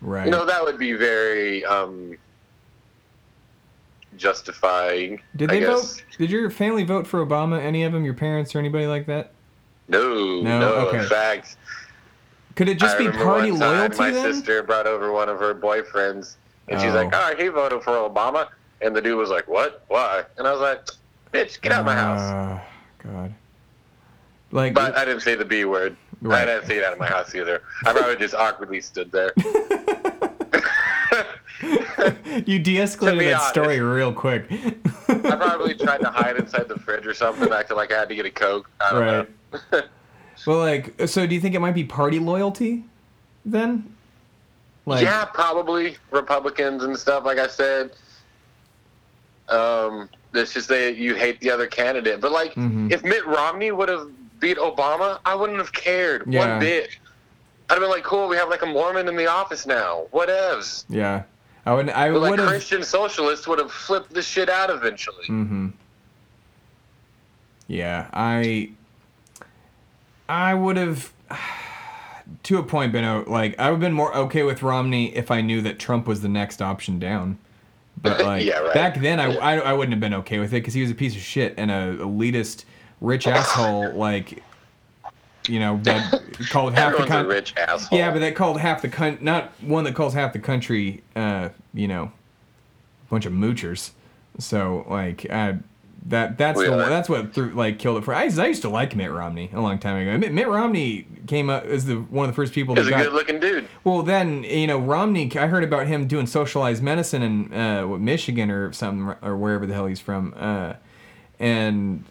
[SPEAKER 1] Right.
[SPEAKER 4] You know, that would be very um, justifying.
[SPEAKER 1] did they vote? Did your family vote for Obama? Any of them? Your parents or anybody like that?
[SPEAKER 4] No,
[SPEAKER 1] No,
[SPEAKER 4] no.
[SPEAKER 1] okay.
[SPEAKER 4] In fact,
[SPEAKER 1] Could it just
[SPEAKER 4] I
[SPEAKER 1] be party
[SPEAKER 4] one time
[SPEAKER 1] loyalty
[SPEAKER 4] My
[SPEAKER 1] then?
[SPEAKER 4] sister brought over one of her boyfriends, and she's
[SPEAKER 1] Oh.
[SPEAKER 4] like, "Oh, he voted for Obama," and the dude was like, "What? Why?" And I was like, "Bitch, get out of my house."
[SPEAKER 1] Ah, God. Like,
[SPEAKER 4] But I didn't say the B word.
[SPEAKER 1] Right.
[SPEAKER 4] I didn't say it out of my house either. I probably just awkwardly stood there.
[SPEAKER 1] you de-escalated that story real quick.
[SPEAKER 4] I probably tried to hide inside the fridge or something, acting like I had to get a Coke. I don't
[SPEAKER 1] Right.
[SPEAKER 4] know.
[SPEAKER 1] well, like, so do you think it might be party loyalty then? Like,
[SPEAKER 4] yeah, probably Republicans and stuff. Like I said, um, it's just that you hate the other candidate. But like,
[SPEAKER 1] Mhm.
[SPEAKER 4] if Mitt Romney would have beat Obama, I wouldn't have cared
[SPEAKER 1] Yeah.
[SPEAKER 4] one bit. I'd have been like, cool, we have like a Mormon in the office now. Whatevs.
[SPEAKER 1] yeah. I would. I
[SPEAKER 4] But like
[SPEAKER 1] would have.
[SPEAKER 4] Christian socialists would have flipped the shit out eventually.
[SPEAKER 1] Mm-hmm. Yeah, I. I would have. to a point been like I would have been more okay with Romney if I knew that Trump was the next option down. But like
[SPEAKER 4] Yeah, right.
[SPEAKER 1] back then, I, I I wouldn't have been okay with it because he was a piece of shit and a elitist, rich asshole. Like, you know, that called half the country.
[SPEAKER 4] rich asshole.
[SPEAKER 1] Yeah, but that called half the coun not one that calls half the country, uh, you know, bunch of moochers. So like, uh, that that's the
[SPEAKER 4] Really?
[SPEAKER 1] one, that's what threw, like killed it for. I, I used to like Mitt Romney a long time ago. Mitt, Mitt Romney came up as the one of the first people
[SPEAKER 4] He's a
[SPEAKER 1] got.
[SPEAKER 4] good looking dude.
[SPEAKER 1] Well, then you know Romney. I heard about him doing socialized medicine in uh, what, Michigan or something or wherever the hell he's from, uh, and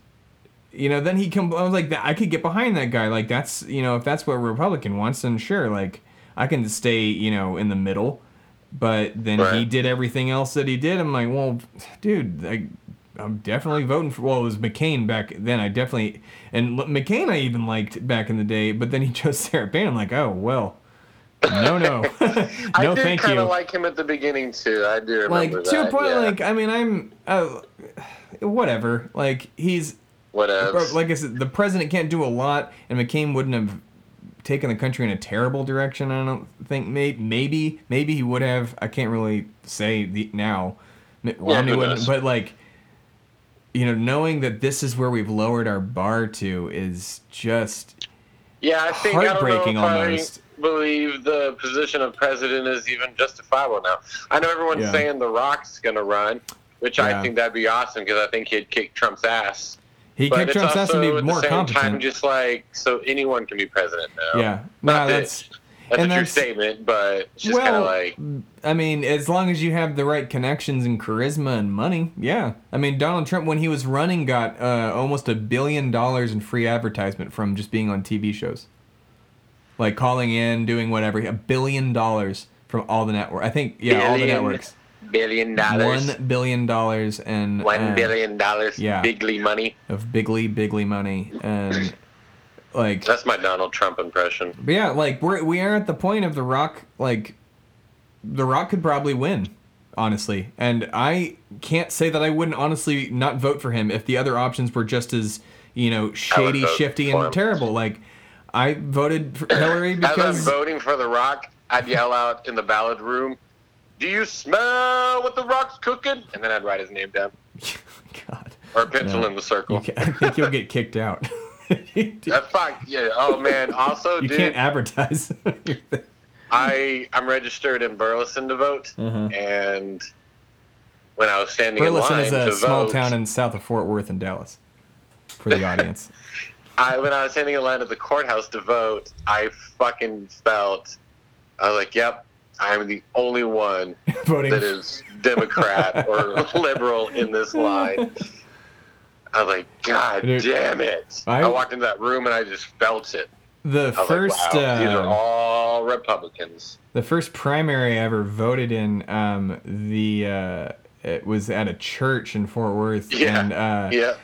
[SPEAKER 1] you know then he come. I was like, I could get behind that guy. Like that's you know if that's what a Republican wants, then sure. Like I can stay you know in the middle, but then he did everything else that he did. I'm like, well, dude, I, I'm definitely voting for. Well, it was McCain back then. I definitely and McCain I even liked back in the day, but then he chose Sarah Palin. I'm like, oh well. No, no, no.
[SPEAKER 4] I did
[SPEAKER 1] thank
[SPEAKER 4] kind
[SPEAKER 1] you.
[SPEAKER 4] of like him at the beginning too. I do
[SPEAKER 1] like
[SPEAKER 4] remember
[SPEAKER 1] to a point,
[SPEAKER 4] yeah.
[SPEAKER 1] like I mean, I'm uh, whatever. Like he's
[SPEAKER 4] whatever.
[SPEAKER 1] like I said, the president can't do a lot, and McCain wouldn't have taken the country in a terrible direction. I don't think. Maybe, maybe, maybe he would have. I can't really say the, now. M- Romney
[SPEAKER 4] who
[SPEAKER 1] wouldn't, but like, you know, knowing that this is where we've lowered our bar to is just
[SPEAKER 4] yeah, I think I
[SPEAKER 1] heartbreaking
[SPEAKER 4] if
[SPEAKER 1] almost.
[SPEAKER 4] I believe the position of president is even justifiable now. I know everyone's
[SPEAKER 1] Yeah.
[SPEAKER 4] saying The Rock's going to run, which
[SPEAKER 1] Yeah.
[SPEAKER 4] I think that'd be awesome because I think he'd kick Trump's ass.
[SPEAKER 1] he
[SPEAKER 4] But
[SPEAKER 1] kicked Trump's ass and be
[SPEAKER 4] at
[SPEAKER 1] more
[SPEAKER 4] the same
[SPEAKER 1] competent.
[SPEAKER 4] time just like so anyone can be president now.
[SPEAKER 1] yeah,
[SPEAKER 4] Not
[SPEAKER 1] no,
[SPEAKER 4] that
[SPEAKER 1] that's. And
[SPEAKER 4] a true
[SPEAKER 1] that's-
[SPEAKER 4] statement, but it's just kind
[SPEAKER 1] Well,
[SPEAKER 4] of like
[SPEAKER 1] I mean, as long as you have the right connections and charisma and money, yeah. I mean, Donald Trump, when he was running, got uh, almost a billion dollars in free advertisement from just being on TV shows, like calling in, doing whatever. A billion dollars from all the network. I think, yeah, all the networks.
[SPEAKER 4] billion dollars,
[SPEAKER 1] One billion dollars and
[SPEAKER 4] one
[SPEAKER 1] uh,
[SPEAKER 4] billion dollars,
[SPEAKER 1] yeah.
[SPEAKER 4] bigly money.
[SPEAKER 1] of bigly, bigly money, and like
[SPEAKER 4] That's my Donald Trump impression.
[SPEAKER 1] But yeah, like we're we are at the point of the Rock. Like, the Rock could probably win, honestly, and I can't say that I wouldn't honestly not vote for him if the other options were just as you know shady, shifty, and
[SPEAKER 4] him.
[SPEAKER 1] terrible. Like, I voted for Hillary
[SPEAKER 4] As I'm
[SPEAKER 1] because
[SPEAKER 4] voting for The Rock, I'd yell out in the ballot room, "Do you smell what The Rock's cooking?" And then I'd write his name down
[SPEAKER 1] God,
[SPEAKER 4] or a pencil
[SPEAKER 1] Yeah.
[SPEAKER 4] in the circle.
[SPEAKER 1] you I think you'll get kicked out. you
[SPEAKER 4] Uh, fuck yeah! Oh man. Also, dude,
[SPEAKER 1] can't advertise.
[SPEAKER 4] I I'm registered in Burleson to vote,
[SPEAKER 1] Mhm.
[SPEAKER 4] and when I was standing
[SPEAKER 1] Burleson
[SPEAKER 4] in line
[SPEAKER 1] is a
[SPEAKER 4] to
[SPEAKER 1] small
[SPEAKER 4] vote,
[SPEAKER 1] town in south of Fort Worth in Dallas. For the audience,
[SPEAKER 4] I when I was standing in line at the courthouse to vote, I fucking felt I was like, "Yep, I'm the only one
[SPEAKER 1] voting
[SPEAKER 4] that is Democrat or liberal in this line." I was like, "God
[SPEAKER 1] Dude,
[SPEAKER 4] damn it!"
[SPEAKER 1] I-
[SPEAKER 4] I, walked into that room and I just felt it.
[SPEAKER 1] the first.
[SPEAKER 4] like, "Wow, these are
[SPEAKER 1] uh,
[SPEAKER 4] all Republicans."
[SPEAKER 1] The first primary I ever voted in, um, the uh, it was at a church in Fort Worth,
[SPEAKER 4] Yeah,
[SPEAKER 1] and uh,
[SPEAKER 4] Yeah,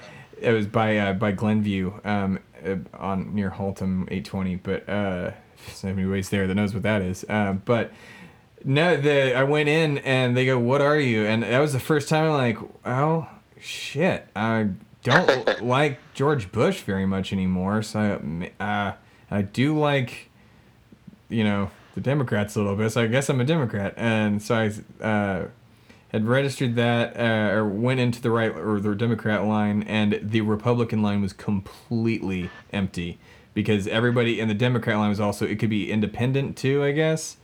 [SPEAKER 1] it was by uh, by Glenview, um, uh, on near Haltom 820. But uh, so anyways, there that knows what that is. Uh, but no, the I went in and they go, "What are you?" And that was the first time I'm like, "Oh shit, I don't like George Bush very much anymore." So I, uh, I do like you know the Democrats a little bit, so I guess I'm a Democrat, and so I uh, had registered that uh, or went into the right or the Democrat line, and the Republican line was completely empty because everybody in the Democrat line was also it could be independent too, I guess,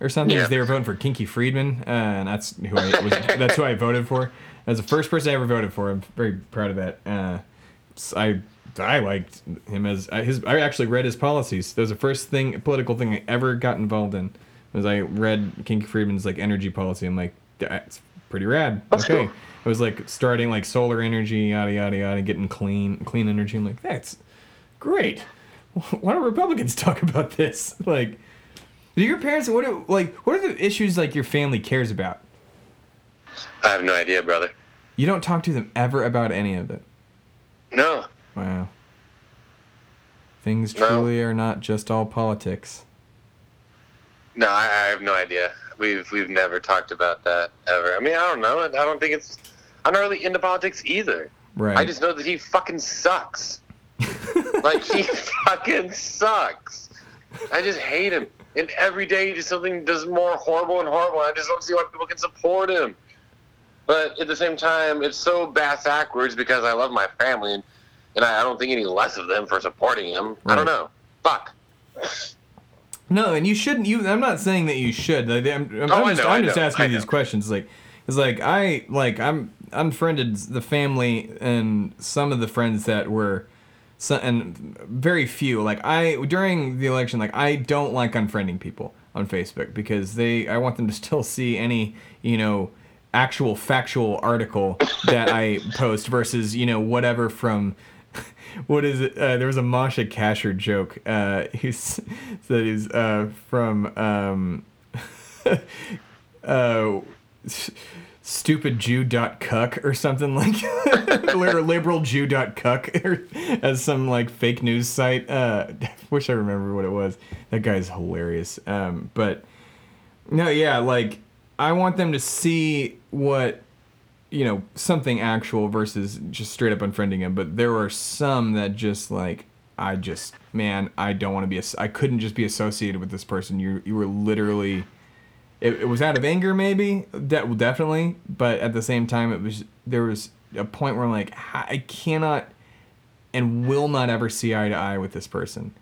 [SPEAKER 1] or something.
[SPEAKER 4] Yeah.
[SPEAKER 1] They were voting for Kinky Friedman, uh, and that's who I was. that's who I voted for. As the first person I ever voted for, I'm very proud of that. Uh, I I liked him as I, his. I actually read his policies. That was the first thing political thing I ever got involved in. Was I read Kinky Friedman's like energy policy. I'm like, that's pretty rad.
[SPEAKER 4] That's
[SPEAKER 1] okay.
[SPEAKER 4] cool.
[SPEAKER 1] It was like starting like solar energy, yada yada yada, getting clean clean energy. I'm like, that's great. Why don't Republicans talk about this? Like, do your parents? What are, like? What are the issues like your family cares about?
[SPEAKER 4] I have no idea, brother.
[SPEAKER 1] You don't talk to them ever about any of it.
[SPEAKER 4] No,
[SPEAKER 1] Wow. Things
[SPEAKER 4] No.
[SPEAKER 1] truly are not just all politics.
[SPEAKER 4] no, I, I have no idea. We've we've never talked about that ever. I mean, I don't know. I don't think it's. I'm not really into politics either.
[SPEAKER 1] Right.
[SPEAKER 4] I just know that he fucking sucks. like he fucking sucks. I just hate him. And every day, he just something does more horrible and horrible. I just don't see why people can support him. But at the same time, it's so bass backwards because I love my family, and, and I, I don't think any less of them for supporting him. I don't know. Fuck.
[SPEAKER 1] No, and you shouldn't. You, I'm not saying that you should. Like, I'm, I'm,
[SPEAKER 4] Oh, I
[SPEAKER 1] just,
[SPEAKER 4] know,
[SPEAKER 1] I'm just asking these questions. Like, it's like I like I'm unfriended the family and some of the friends that were, so, and very few. Like I during the election, like I don't like unfriending people on Facebook because they I want them to still see any you know actual factual article that I post versus you know whatever from what is it? Uh, there was a Moshe Kasher joke. Uh, he's that he's uh, from um, uh, stupid Jew dot cuck or something like or liberal Jew dot cuck as some like fake news site. Uh, wish I remember what it was. That guy's hilarious. Um, but no, yeah, like I want them to see what you know something actual versus just straight up unfriending him. But there were some that just like I just man, I don't want to be. I couldn't just be associated with this person. You you were literally. It, it was out of anger, maybe. That definitely, but at the same time, it was there was a point where I'm like, I cannot and will not ever see eye to eye with this person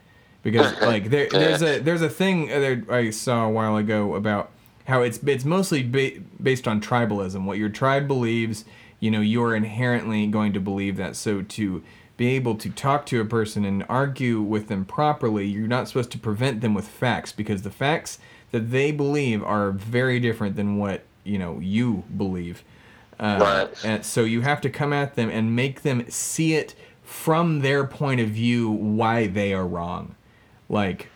[SPEAKER 1] because like there, there's a there's a thing that I saw a while ago about how it's it's mostly ba- based on tribalism. What your tribe believes, you know, you're inherently going to believe that. So to be able to talk to a person and argue with them properly, you're not supposed to prevent them with facts because the facts that they believe are very different than what you know you believe. Uh,
[SPEAKER 4] Right.
[SPEAKER 1] and so you have to come at them and make them see it from their point of view why they are wrong. Like,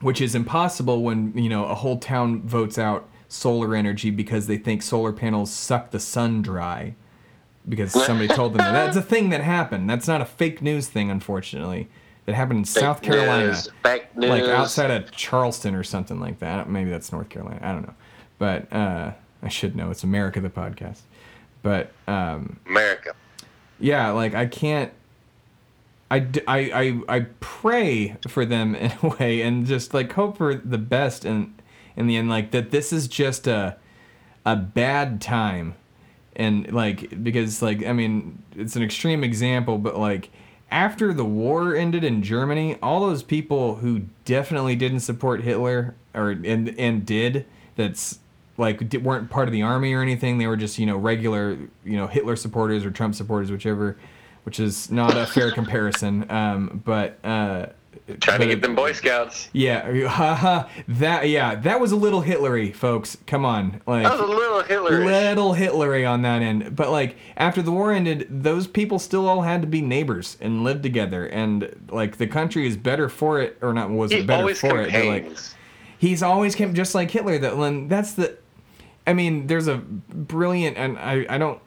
[SPEAKER 1] which is impossible when, you know, a whole town votes out solar energy because they think solar panels suck the sun dry because somebody told them that. That's a thing that happened. That's not a fake news thing, unfortunately. That happened in South Carolina
[SPEAKER 4] news, fake news.
[SPEAKER 1] like outside of Charleston or something like that. Maybe that's North Carolina. I don't know, but uh, I should know. It's America the podcast. But um,
[SPEAKER 4] America.
[SPEAKER 1] yeah, like I can't. I, I, I, I pray for them in a way and just like hope for the best and in the end like that this is just a a bad time. And like because like I mean it's an extreme example but like after the war ended in Germany all those people who definitely didn't support Hitler or and and did that's like weren't part of the army or anything they were just you know regular you know Hitler supporters or Trump supporters whichever which is not a fair comparison um but uh
[SPEAKER 4] Trying to
[SPEAKER 1] but-
[SPEAKER 4] get them Boy Scouts.
[SPEAKER 1] yeah, haha. That yeah, that was a little Hitlery, folks. Come on, like
[SPEAKER 4] That was a little Hitler.
[SPEAKER 1] little Hitlery on that end. But like after the war ended, those people still all had to be neighbors and live together, and like the country is better for it, or not was
[SPEAKER 4] He
[SPEAKER 1] better for it. But like
[SPEAKER 4] campaigns.
[SPEAKER 1] he's always came just like Hitler. That and that's the. I mean, there's a brilliant, and I I don't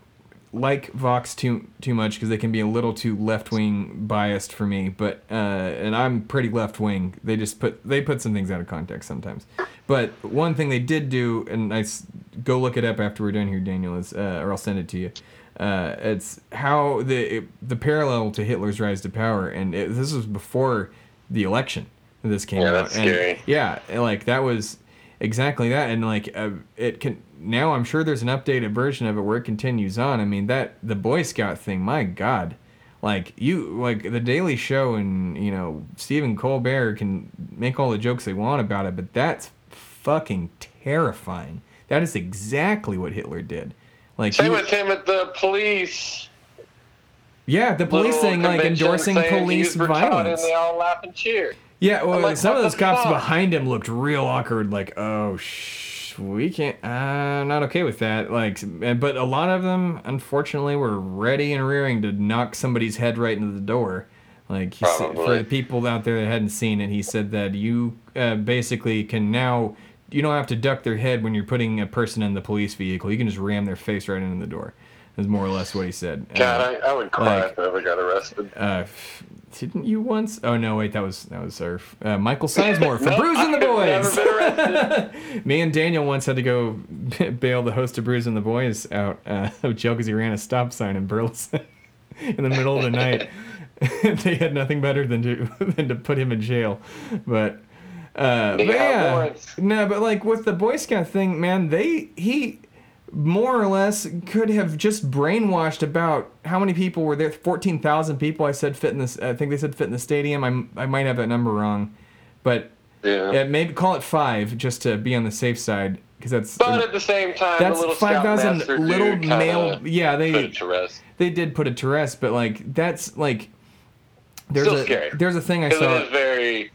[SPEAKER 1] like Vox too too much because they can be a little too left wing biased for me. But uh, and I'm pretty left wing. They just put they put some things out of context sometimes. But one thing they did do, and I s- go look it up after we're done here, Daniel, is uh, or I'll send it to you. Uh, it's how the it, the parallel to Hitler's rise to power, and it, this was before the election. This came
[SPEAKER 4] Yeah,
[SPEAKER 1] out.
[SPEAKER 4] that's
[SPEAKER 1] and
[SPEAKER 4] scary.
[SPEAKER 1] yeah, like that was exactly that, and like uh, it can now. I'm sure there's an updated version of it where it continues on. I mean that the Boy Scout thing. My God, like you like the Daily Show and you know Stephen Colbert can make all the jokes they want about it, but that's fucking terrifying. That is exactly what Hitler did. Like
[SPEAKER 4] Same
[SPEAKER 1] he-
[SPEAKER 4] with him at the police.
[SPEAKER 1] yeah, the police thing like endorsing police violence.
[SPEAKER 4] And they all laugh and cheer.
[SPEAKER 1] Yeah, well,
[SPEAKER 4] like,
[SPEAKER 1] some of those cops
[SPEAKER 4] fuck?
[SPEAKER 1] behind him looked real awkward. Like, oh, we can't. I'm not okay with that. Like, but a lot of them, unfortunately, were ready and rearing to knock somebody's head right into the door. Like, said, for the people out there that hadn't seen it, he said that you uh, basically can now. You don't have to duck their head when you're putting a person in the police vehicle. You can just ram their face right into the door. Is more or less what he said.
[SPEAKER 4] God,
[SPEAKER 1] Uh,
[SPEAKER 4] I, I would cry
[SPEAKER 1] like-
[SPEAKER 4] if I ever got arrested.
[SPEAKER 1] uh, didn't you once? Oh no, wait, that was that was our uh, Michael Sizemore for
[SPEAKER 4] Nope,
[SPEAKER 1] Bruising the Boys. Me and Daniel once had to go bail the host of Bruising the Boys out uh, of jail because he ran a stop sign in Burleson in the middle of the night. they had nothing better than to than to put him in jail, but Uh, but yeah, no, but like with the Boy Scout thing, man, they he more or less could have just brainwashed about how many people were there. Fourteen thousand people. I said fit in this. I think they said fit in the stadium. I I might have that number wrong, but
[SPEAKER 4] yeah,
[SPEAKER 1] maybe call it five just to be on the safe side because that's.
[SPEAKER 4] But at the same time,
[SPEAKER 1] that's five thousand little male. Yeah, they
[SPEAKER 4] put it to rest.
[SPEAKER 1] They did put it to rest, but like that's like.
[SPEAKER 4] There's Still a scary.
[SPEAKER 1] there's a thing I saw.
[SPEAKER 4] It is very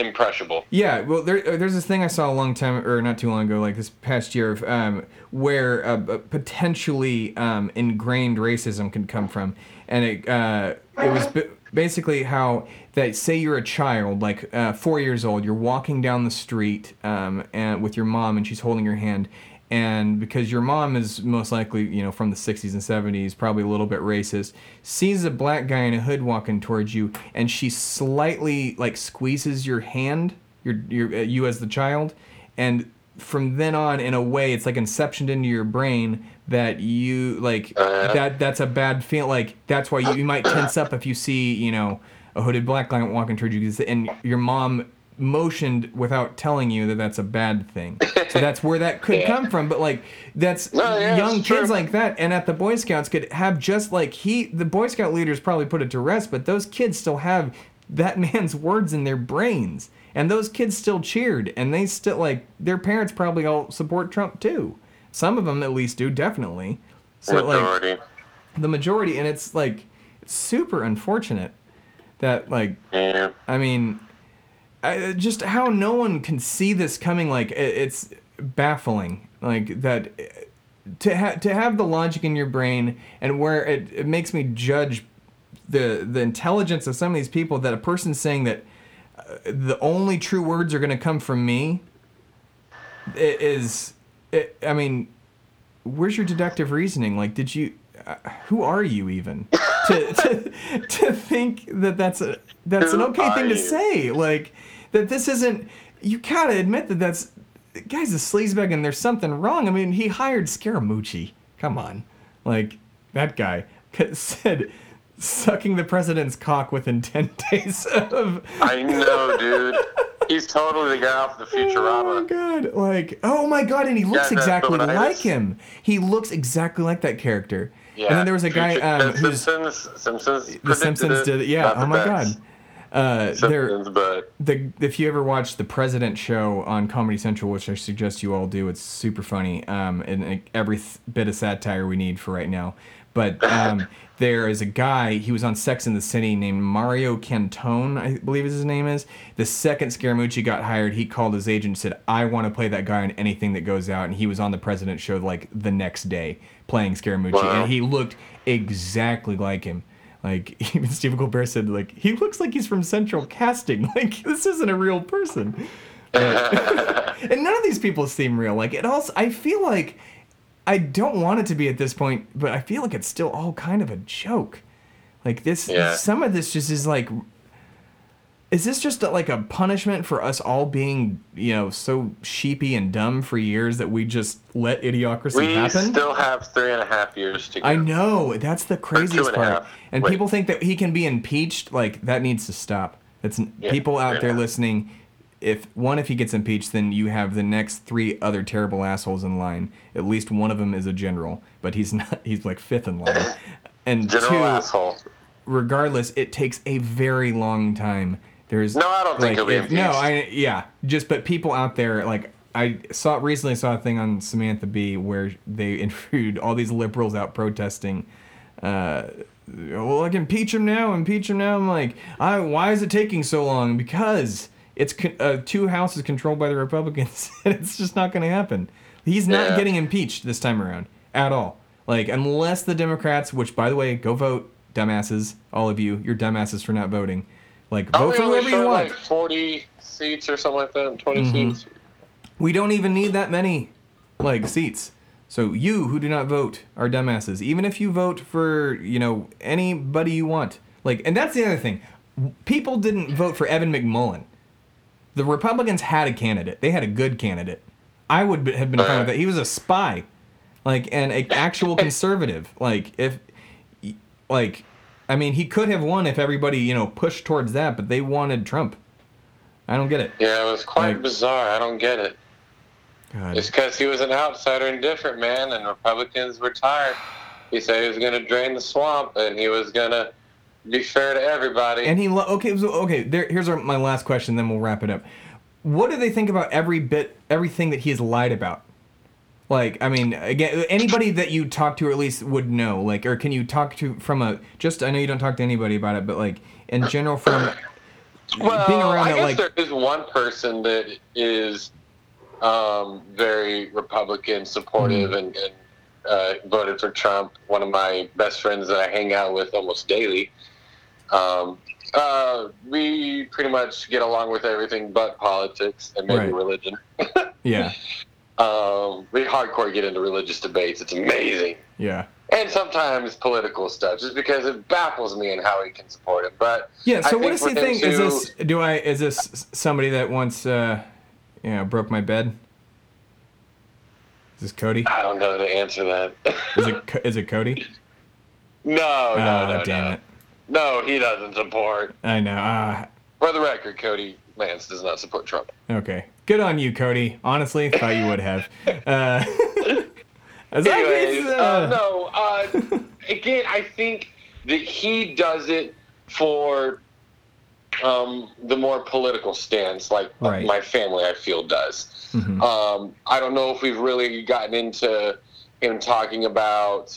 [SPEAKER 4] impressionable.
[SPEAKER 1] Yeah, well, there, uh, there's this thing I saw a long time, or not too long ago, like this past year, of, um, where uh, potentially um, ingrained racism can come from, and it uh, it was basically how that say you're a child, like uh, four years old, you're walking down the street um, and with your mom, and she's holding your hand, and because your mom is most likely you know from the 60s and 70s probably a little bit racist sees a black guy in a hood walking towards you and she slightly like squeezes your hand your, your uh, you as the child and from then on in a way it's like inceptioned into your brain that you like uh, that that's a bad feel like that's why you, you might tense up if you see you know a hooded black guy walking towards you and your mom motioned without telling you that that's a bad thing. So that's where that could yeah. come from. But like that's no, yeah, young kids true. like that, and at the Boy Scouts could have just like he, the Boy Scout leaders probably put it to rest, but those kids still have that man's words in their brains, and those kids still cheered, and they still like their parents probably all support Trump too. Some of them at least do, definitely. So majority. like the majority, and it's like it's super unfortunate that like
[SPEAKER 4] yeah.
[SPEAKER 1] I mean I, just how no one can see this coming like it, it's baffling like that to have to have the logic in your brain and where it, it makes me judge the the intelligence of some of these people that a person saying that uh, the only true words are going to come from me it is it, i mean where's your deductive reasoning? Like did you uh, who are you even? To, to to think that that's a that's an okay thing to say like that this isn't. You gotta admit that that's. the guy's a sleazebag and there's something wrong. I mean, he hired Scaramucci. Come on. Like, that guy said sucking the president's cock within 10 days of.
[SPEAKER 4] I know, dude. He's totally the guy off the Futurama.
[SPEAKER 1] Oh my god! Like, oh my god! And he looks yeah, exactly like him. He looks exactly like that character. Yeah. And then there was a guy um, who's
[SPEAKER 4] Simpsons. Simpsons.
[SPEAKER 1] The Simpsons did it. Yeah. Oh my god. Uh,
[SPEAKER 4] there, but
[SPEAKER 1] the if you ever watch the President Show on Comedy Central, which I suggest you all do, it's super funny um, and every th- bit of satire we need for right now. But um, there is a guy. He was on Sex in the City named Mario Cantone, I believe is his name is. The second Scaramucci got hired, he called his agent and said, "I want to play that guy on anything that goes out." And he was on the President Show like the next day playing Scaramucci, wow. and he looked exactly like him. Like even Stephen Colbert said, like he looks like he's from Central Casting. Like this isn't a real person. and none of these people seem real. Like it also, I feel like I don't want it to be at this point, but I feel like it's still all kind of a joke. Like this, yeah. some of this just is like is this just a, like a punishment for us all being, you know, so sheepy and dumb for years that we just let idiocracy
[SPEAKER 4] we
[SPEAKER 1] happen?
[SPEAKER 4] We still have three and a half years to go.
[SPEAKER 1] I know that's the craziest and part. And Wait. people think that he can be impeached. Like that needs to stop. It's yeah, people out there listening. If one, if he gets impeached, then you have the next three other terrible assholes in line. At least one of them is a general, but he's not. He's like fifth in line. And
[SPEAKER 4] general
[SPEAKER 1] two,
[SPEAKER 4] asshole.
[SPEAKER 1] Regardless, it takes a very long time there's
[SPEAKER 4] no, I don't
[SPEAKER 1] like,
[SPEAKER 4] think he'll be
[SPEAKER 1] if, No, I yeah, just but people out there like I saw recently saw a thing on Samantha Bee where they interviewed all these liberals out protesting. Uh, well, can impeach him now, impeach him now. I'm like, I, why is it taking so long? Because it's uh, two houses controlled by the Republicans, and it's just not going to happen. He's not yeah. getting impeached this time around at all. Like, unless the Democrats, which by the way, go vote, dumbasses, all of you, you're dumbasses for not voting. Like vote for whoever you want.
[SPEAKER 4] Like Forty seats or something like that. 20 mm-hmm. seats.
[SPEAKER 1] We don't even need that many, like seats. So you who do not vote are dumbasses. Even if you vote for you know anybody you want, like, and that's the other thing. People didn't vote for Evan McMullin. The Republicans had a candidate. They had a good candidate. I would have been fine with that. He was a spy, like, and an actual conservative. Like, if, like, I mean, he could have won if everybody, you know, pushed towards that, but they wanted Trump. I don't get it.
[SPEAKER 4] Yeah, it was quite
[SPEAKER 1] Like-
[SPEAKER 4] bizarre. I don't get it.
[SPEAKER 1] God.
[SPEAKER 4] It's because he was an outsider and different, man, and Republicans were tired. He said he was going to drain the swamp and he was going to be fair to everybody.
[SPEAKER 1] And he lo- okay so, okay. There, here's our, my last question. Then we'll wrap it up. What do they think about every bit, everything that he has lied about? Like, I mean, again, anybody that you talk to, or at least would know. Like, or can you talk to from a just? I know you don't talk to anybody about it, but like in general, from
[SPEAKER 4] well,
[SPEAKER 1] being around
[SPEAKER 4] I guess
[SPEAKER 1] like-
[SPEAKER 4] there is one person that is um, very Republican supportive
[SPEAKER 1] Mm-hmm.
[SPEAKER 4] and, and uh, voted for Trump. One of my best friends that I hang out with almost daily. Um, uh, we pretty much get along with everything but politics and maybe
[SPEAKER 1] Right.
[SPEAKER 4] religion.
[SPEAKER 1] yeah,
[SPEAKER 4] Um, we hardcore get into religious debates. It's amazing.
[SPEAKER 1] yeah,
[SPEAKER 4] And sometimes political stuff, just because it baffles me in how he can support it. But
[SPEAKER 1] yeah. So what does he think? Is this? Do I? Is this somebody that once, uh, you know, broke my bed? Is this Cody?
[SPEAKER 4] I don't know to answer that.
[SPEAKER 1] Is it? Is it Cody?
[SPEAKER 4] no, no,
[SPEAKER 1] Ah,
[SPEAKER 4] no,
[SPEAKER 1] damn
[SPEAKER 4] no.
[SPEAKER 1] it!
[SPEAKER 4] No, he doesn't support.
[SPEAKER 1] I know. Ah,
[SPEAKER 4] For the record, Cody Lance does not support Trump.
[SPEAKER 1] Okay. Good on you, Cody. Honestly, thought you would have. Uh, as I-
[SPEAKER 4] Anyways,
[SPEAKER 1] uh,
[SPEAKER 4] uh, no. Uh, again, I think that he does it for um, the more political stance, like
[SPEAKER 1] Right.
[SPEAKER 4] my family, I feel, does.
[SPEAKER 1] mhm.
[SPEAKER 4] Um, I don't know if we've really gotten into him talking about.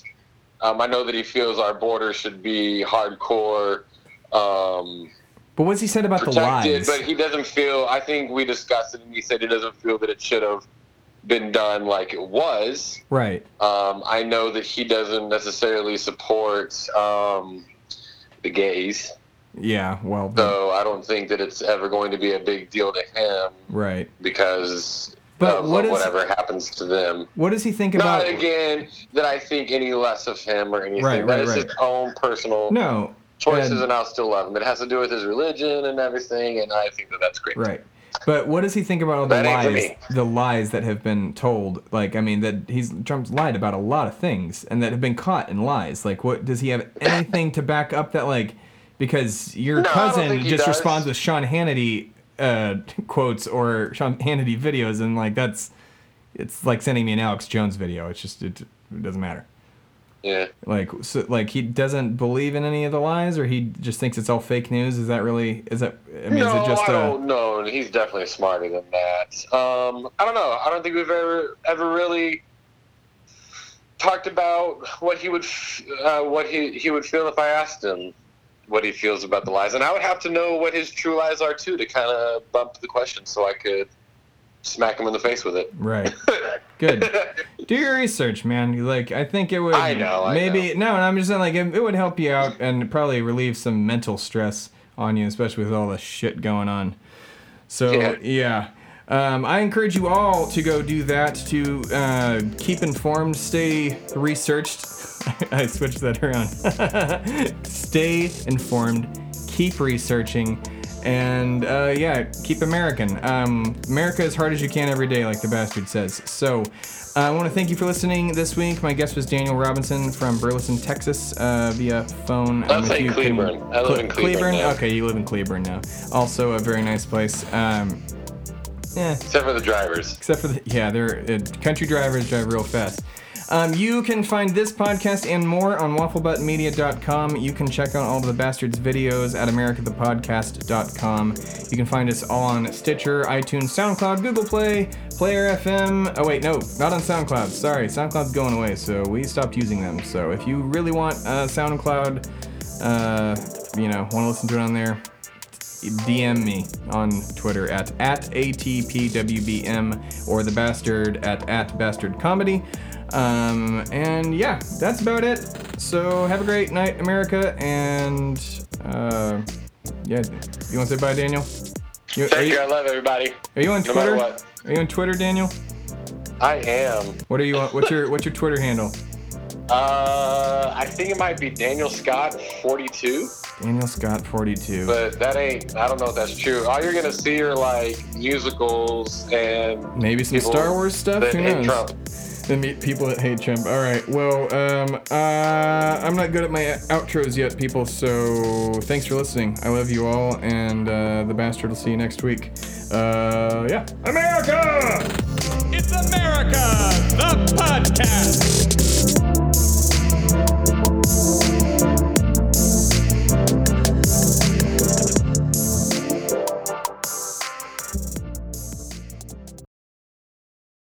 [SPEAKER 4] Um, I know that he feels our border should be hardcore um,
[SPEAKER 1] But what's he said about the
[SPEAKER 4] protected,
[SPEAKER 1] lies?
[SPEAKER 4] but he doesn't feel. I think we discussed it, and he said he doesn't feel that it should have been done like it was.
[SPEAKER 1] right.
[SPEAKER 4] Um, I know that he doesn't necessarily support um, the gays,
[SPEAKER 1] Yeah. Well. the-
[SPEAKER 4] so I don't think that it's ever going to be a big deal to him
[SPEAKER 1] right.
[SPEAKER 4] because
[SPEAKER 1] But
[SPEAKER 4] of
[SPEAKER 1] what is-
[SPEAKER 4] whatever happens to them.
[SPEAKER 1] What does he think about?
[SPEAKER 4] Not again that I think any less of him or anything.
[SPEAKER 1] Right,
[SPEAKER 4] That
[SPEAKER 1] right,
[SPEAKER 4] is
[SPEAKER 1] right.
[SPEAKER 4] his own personal
[SPEAKER 1] No.
[SPEAKER 4] Choices,
[SPEAKER 1] and-
[SPEAKER 4] and I'll still love him. It has to do with his religion and everything, and I think that that's great.
[SPEAKER 1] Right. But what does he think about all the
[SPEAKER 4] That ain't for
[SPEAKER 1] lies? The lies that have been told. Like, I mean, that he's Trump's lied about a lot of things, and that have been caught in lies. Like, what does he have anything to back up that? Like, because your
[SPEAKER 4] No,
[SPEAKER 1] cousin just
[SPEAKER 4] does.
[SPEAKER 1] responds with Sean Hannity uh, quotes or Sean Hannity videos, and like that's it's like sending me an Alex Jones video. It's just it, it doesn't matter.
[SPEAKER 4] Yeah.
[SPEAKER 1] Like, so, like he doesn't believe in any of the lies, or he just thinks it's all fake news. Is that really? Is that? I mean,
[SPEAKER 4] no,
[SPEAKER 1] is it just
[SPEAKER 4] I
[SPEAKER 1] a?
[SPEAKER 4] don't know. He's definitely smarter than that. Um, I don't know. I don't think we've ever ever really talked about what he would uh, what he he would feel if I asked him what he feels about the lies, and I would have to know what his true lies are too to kind of bump the question so I could smack him in the face with it.
[SPEAKER 1] Right. Good. Do your research, man. Like, I think it would.
[SPEAKER 4] I know, I
[SPEAKER 1] maybe no. I'm just saying, like, it, it would help you out and probably relieve some mental stress on you, especially with all the shit going on. So
[SPEAKER 4] Yeah.
[SPEAKER 1] yeah. Um, I encourage you all to go do that to uh, keep informed, stay researched. I switched that around. stay informed, keep researching, and uh, yeah, keep American. Um, America as hard as you can every day, like the bastard says. So uh, I want to thank you for listening this week. My guest was Daniel Robinson from Burleson, Texas, uh, via phone.
[SPEAKER 4] I'll
[SPEAKER 1] if
[SPEAKER 4] say
[SPEAKER 1] you can-
[SPEAKER 4] Cleburne. I live in Cleburne now.
[SPEAKER 1] Okay, you live in Cleburne now. Also a very nice place. Um, yeah,
[SPEAKER 4] Except for the drivers.
[SPEAKER 1] except for the yeah, they're uh, country drivers drive real fast. Um, you can find this podcast and more on wafflebuttonmedia.com. You can check out all of the bastards videos at americathepodcast.com. You can find us all on Stitcher, iTunes, SoundCloud, Google Play, Player FM. Oh wait, no, not on SoundCloud. Sorry, SoundCloud's going away, so we stopped using them. So if you really want uh, SoundCloud, uh, you know, want to listen to it on there, DM me on Twitter at, at ATPWBM or the bastard at, at bastard comedy. Um, and yeah, that's about it. So have a great night, America. And uh, yeah, you want to say bye, Daniel? You,
[SPEAKER 4] Thank you.
[SPEAKER 1] you,
[SPEAKER 4] I love everybody.
[SPEAKER 1] are you on
[SPEAKER 4] No
[SPEAKER 1] Twitter?
[SPEAKER 4] what.
[SPEAKER 1] Are you on Twitter, Daniel?
[SPEAKER 4] I am.
[SPEAKER 1] What are you on? What's your What's your Twitter handle?
[SPEAKER 4] Uh, I think it might be Daniel Scott 42.
[SPEAKER 1] Daniel Scott 42.
[SPEAKER 4] But that ain't, I don't know if that's true. All you're going to see are like musicals and
[SPEAKER 1] Maybe some Star Wars stuff. Who knows?
[SPEAKER 4] Trump.
[SPEAKER 1] And meet people that hate Trump. All right. Well, um, uh, I'm not good at my outros yet, people. So thanks for listening. I love you all, and uh, the bastard will see you next week. Uh, yeah. America.
[SPEAKER 2] It's America, the podcast.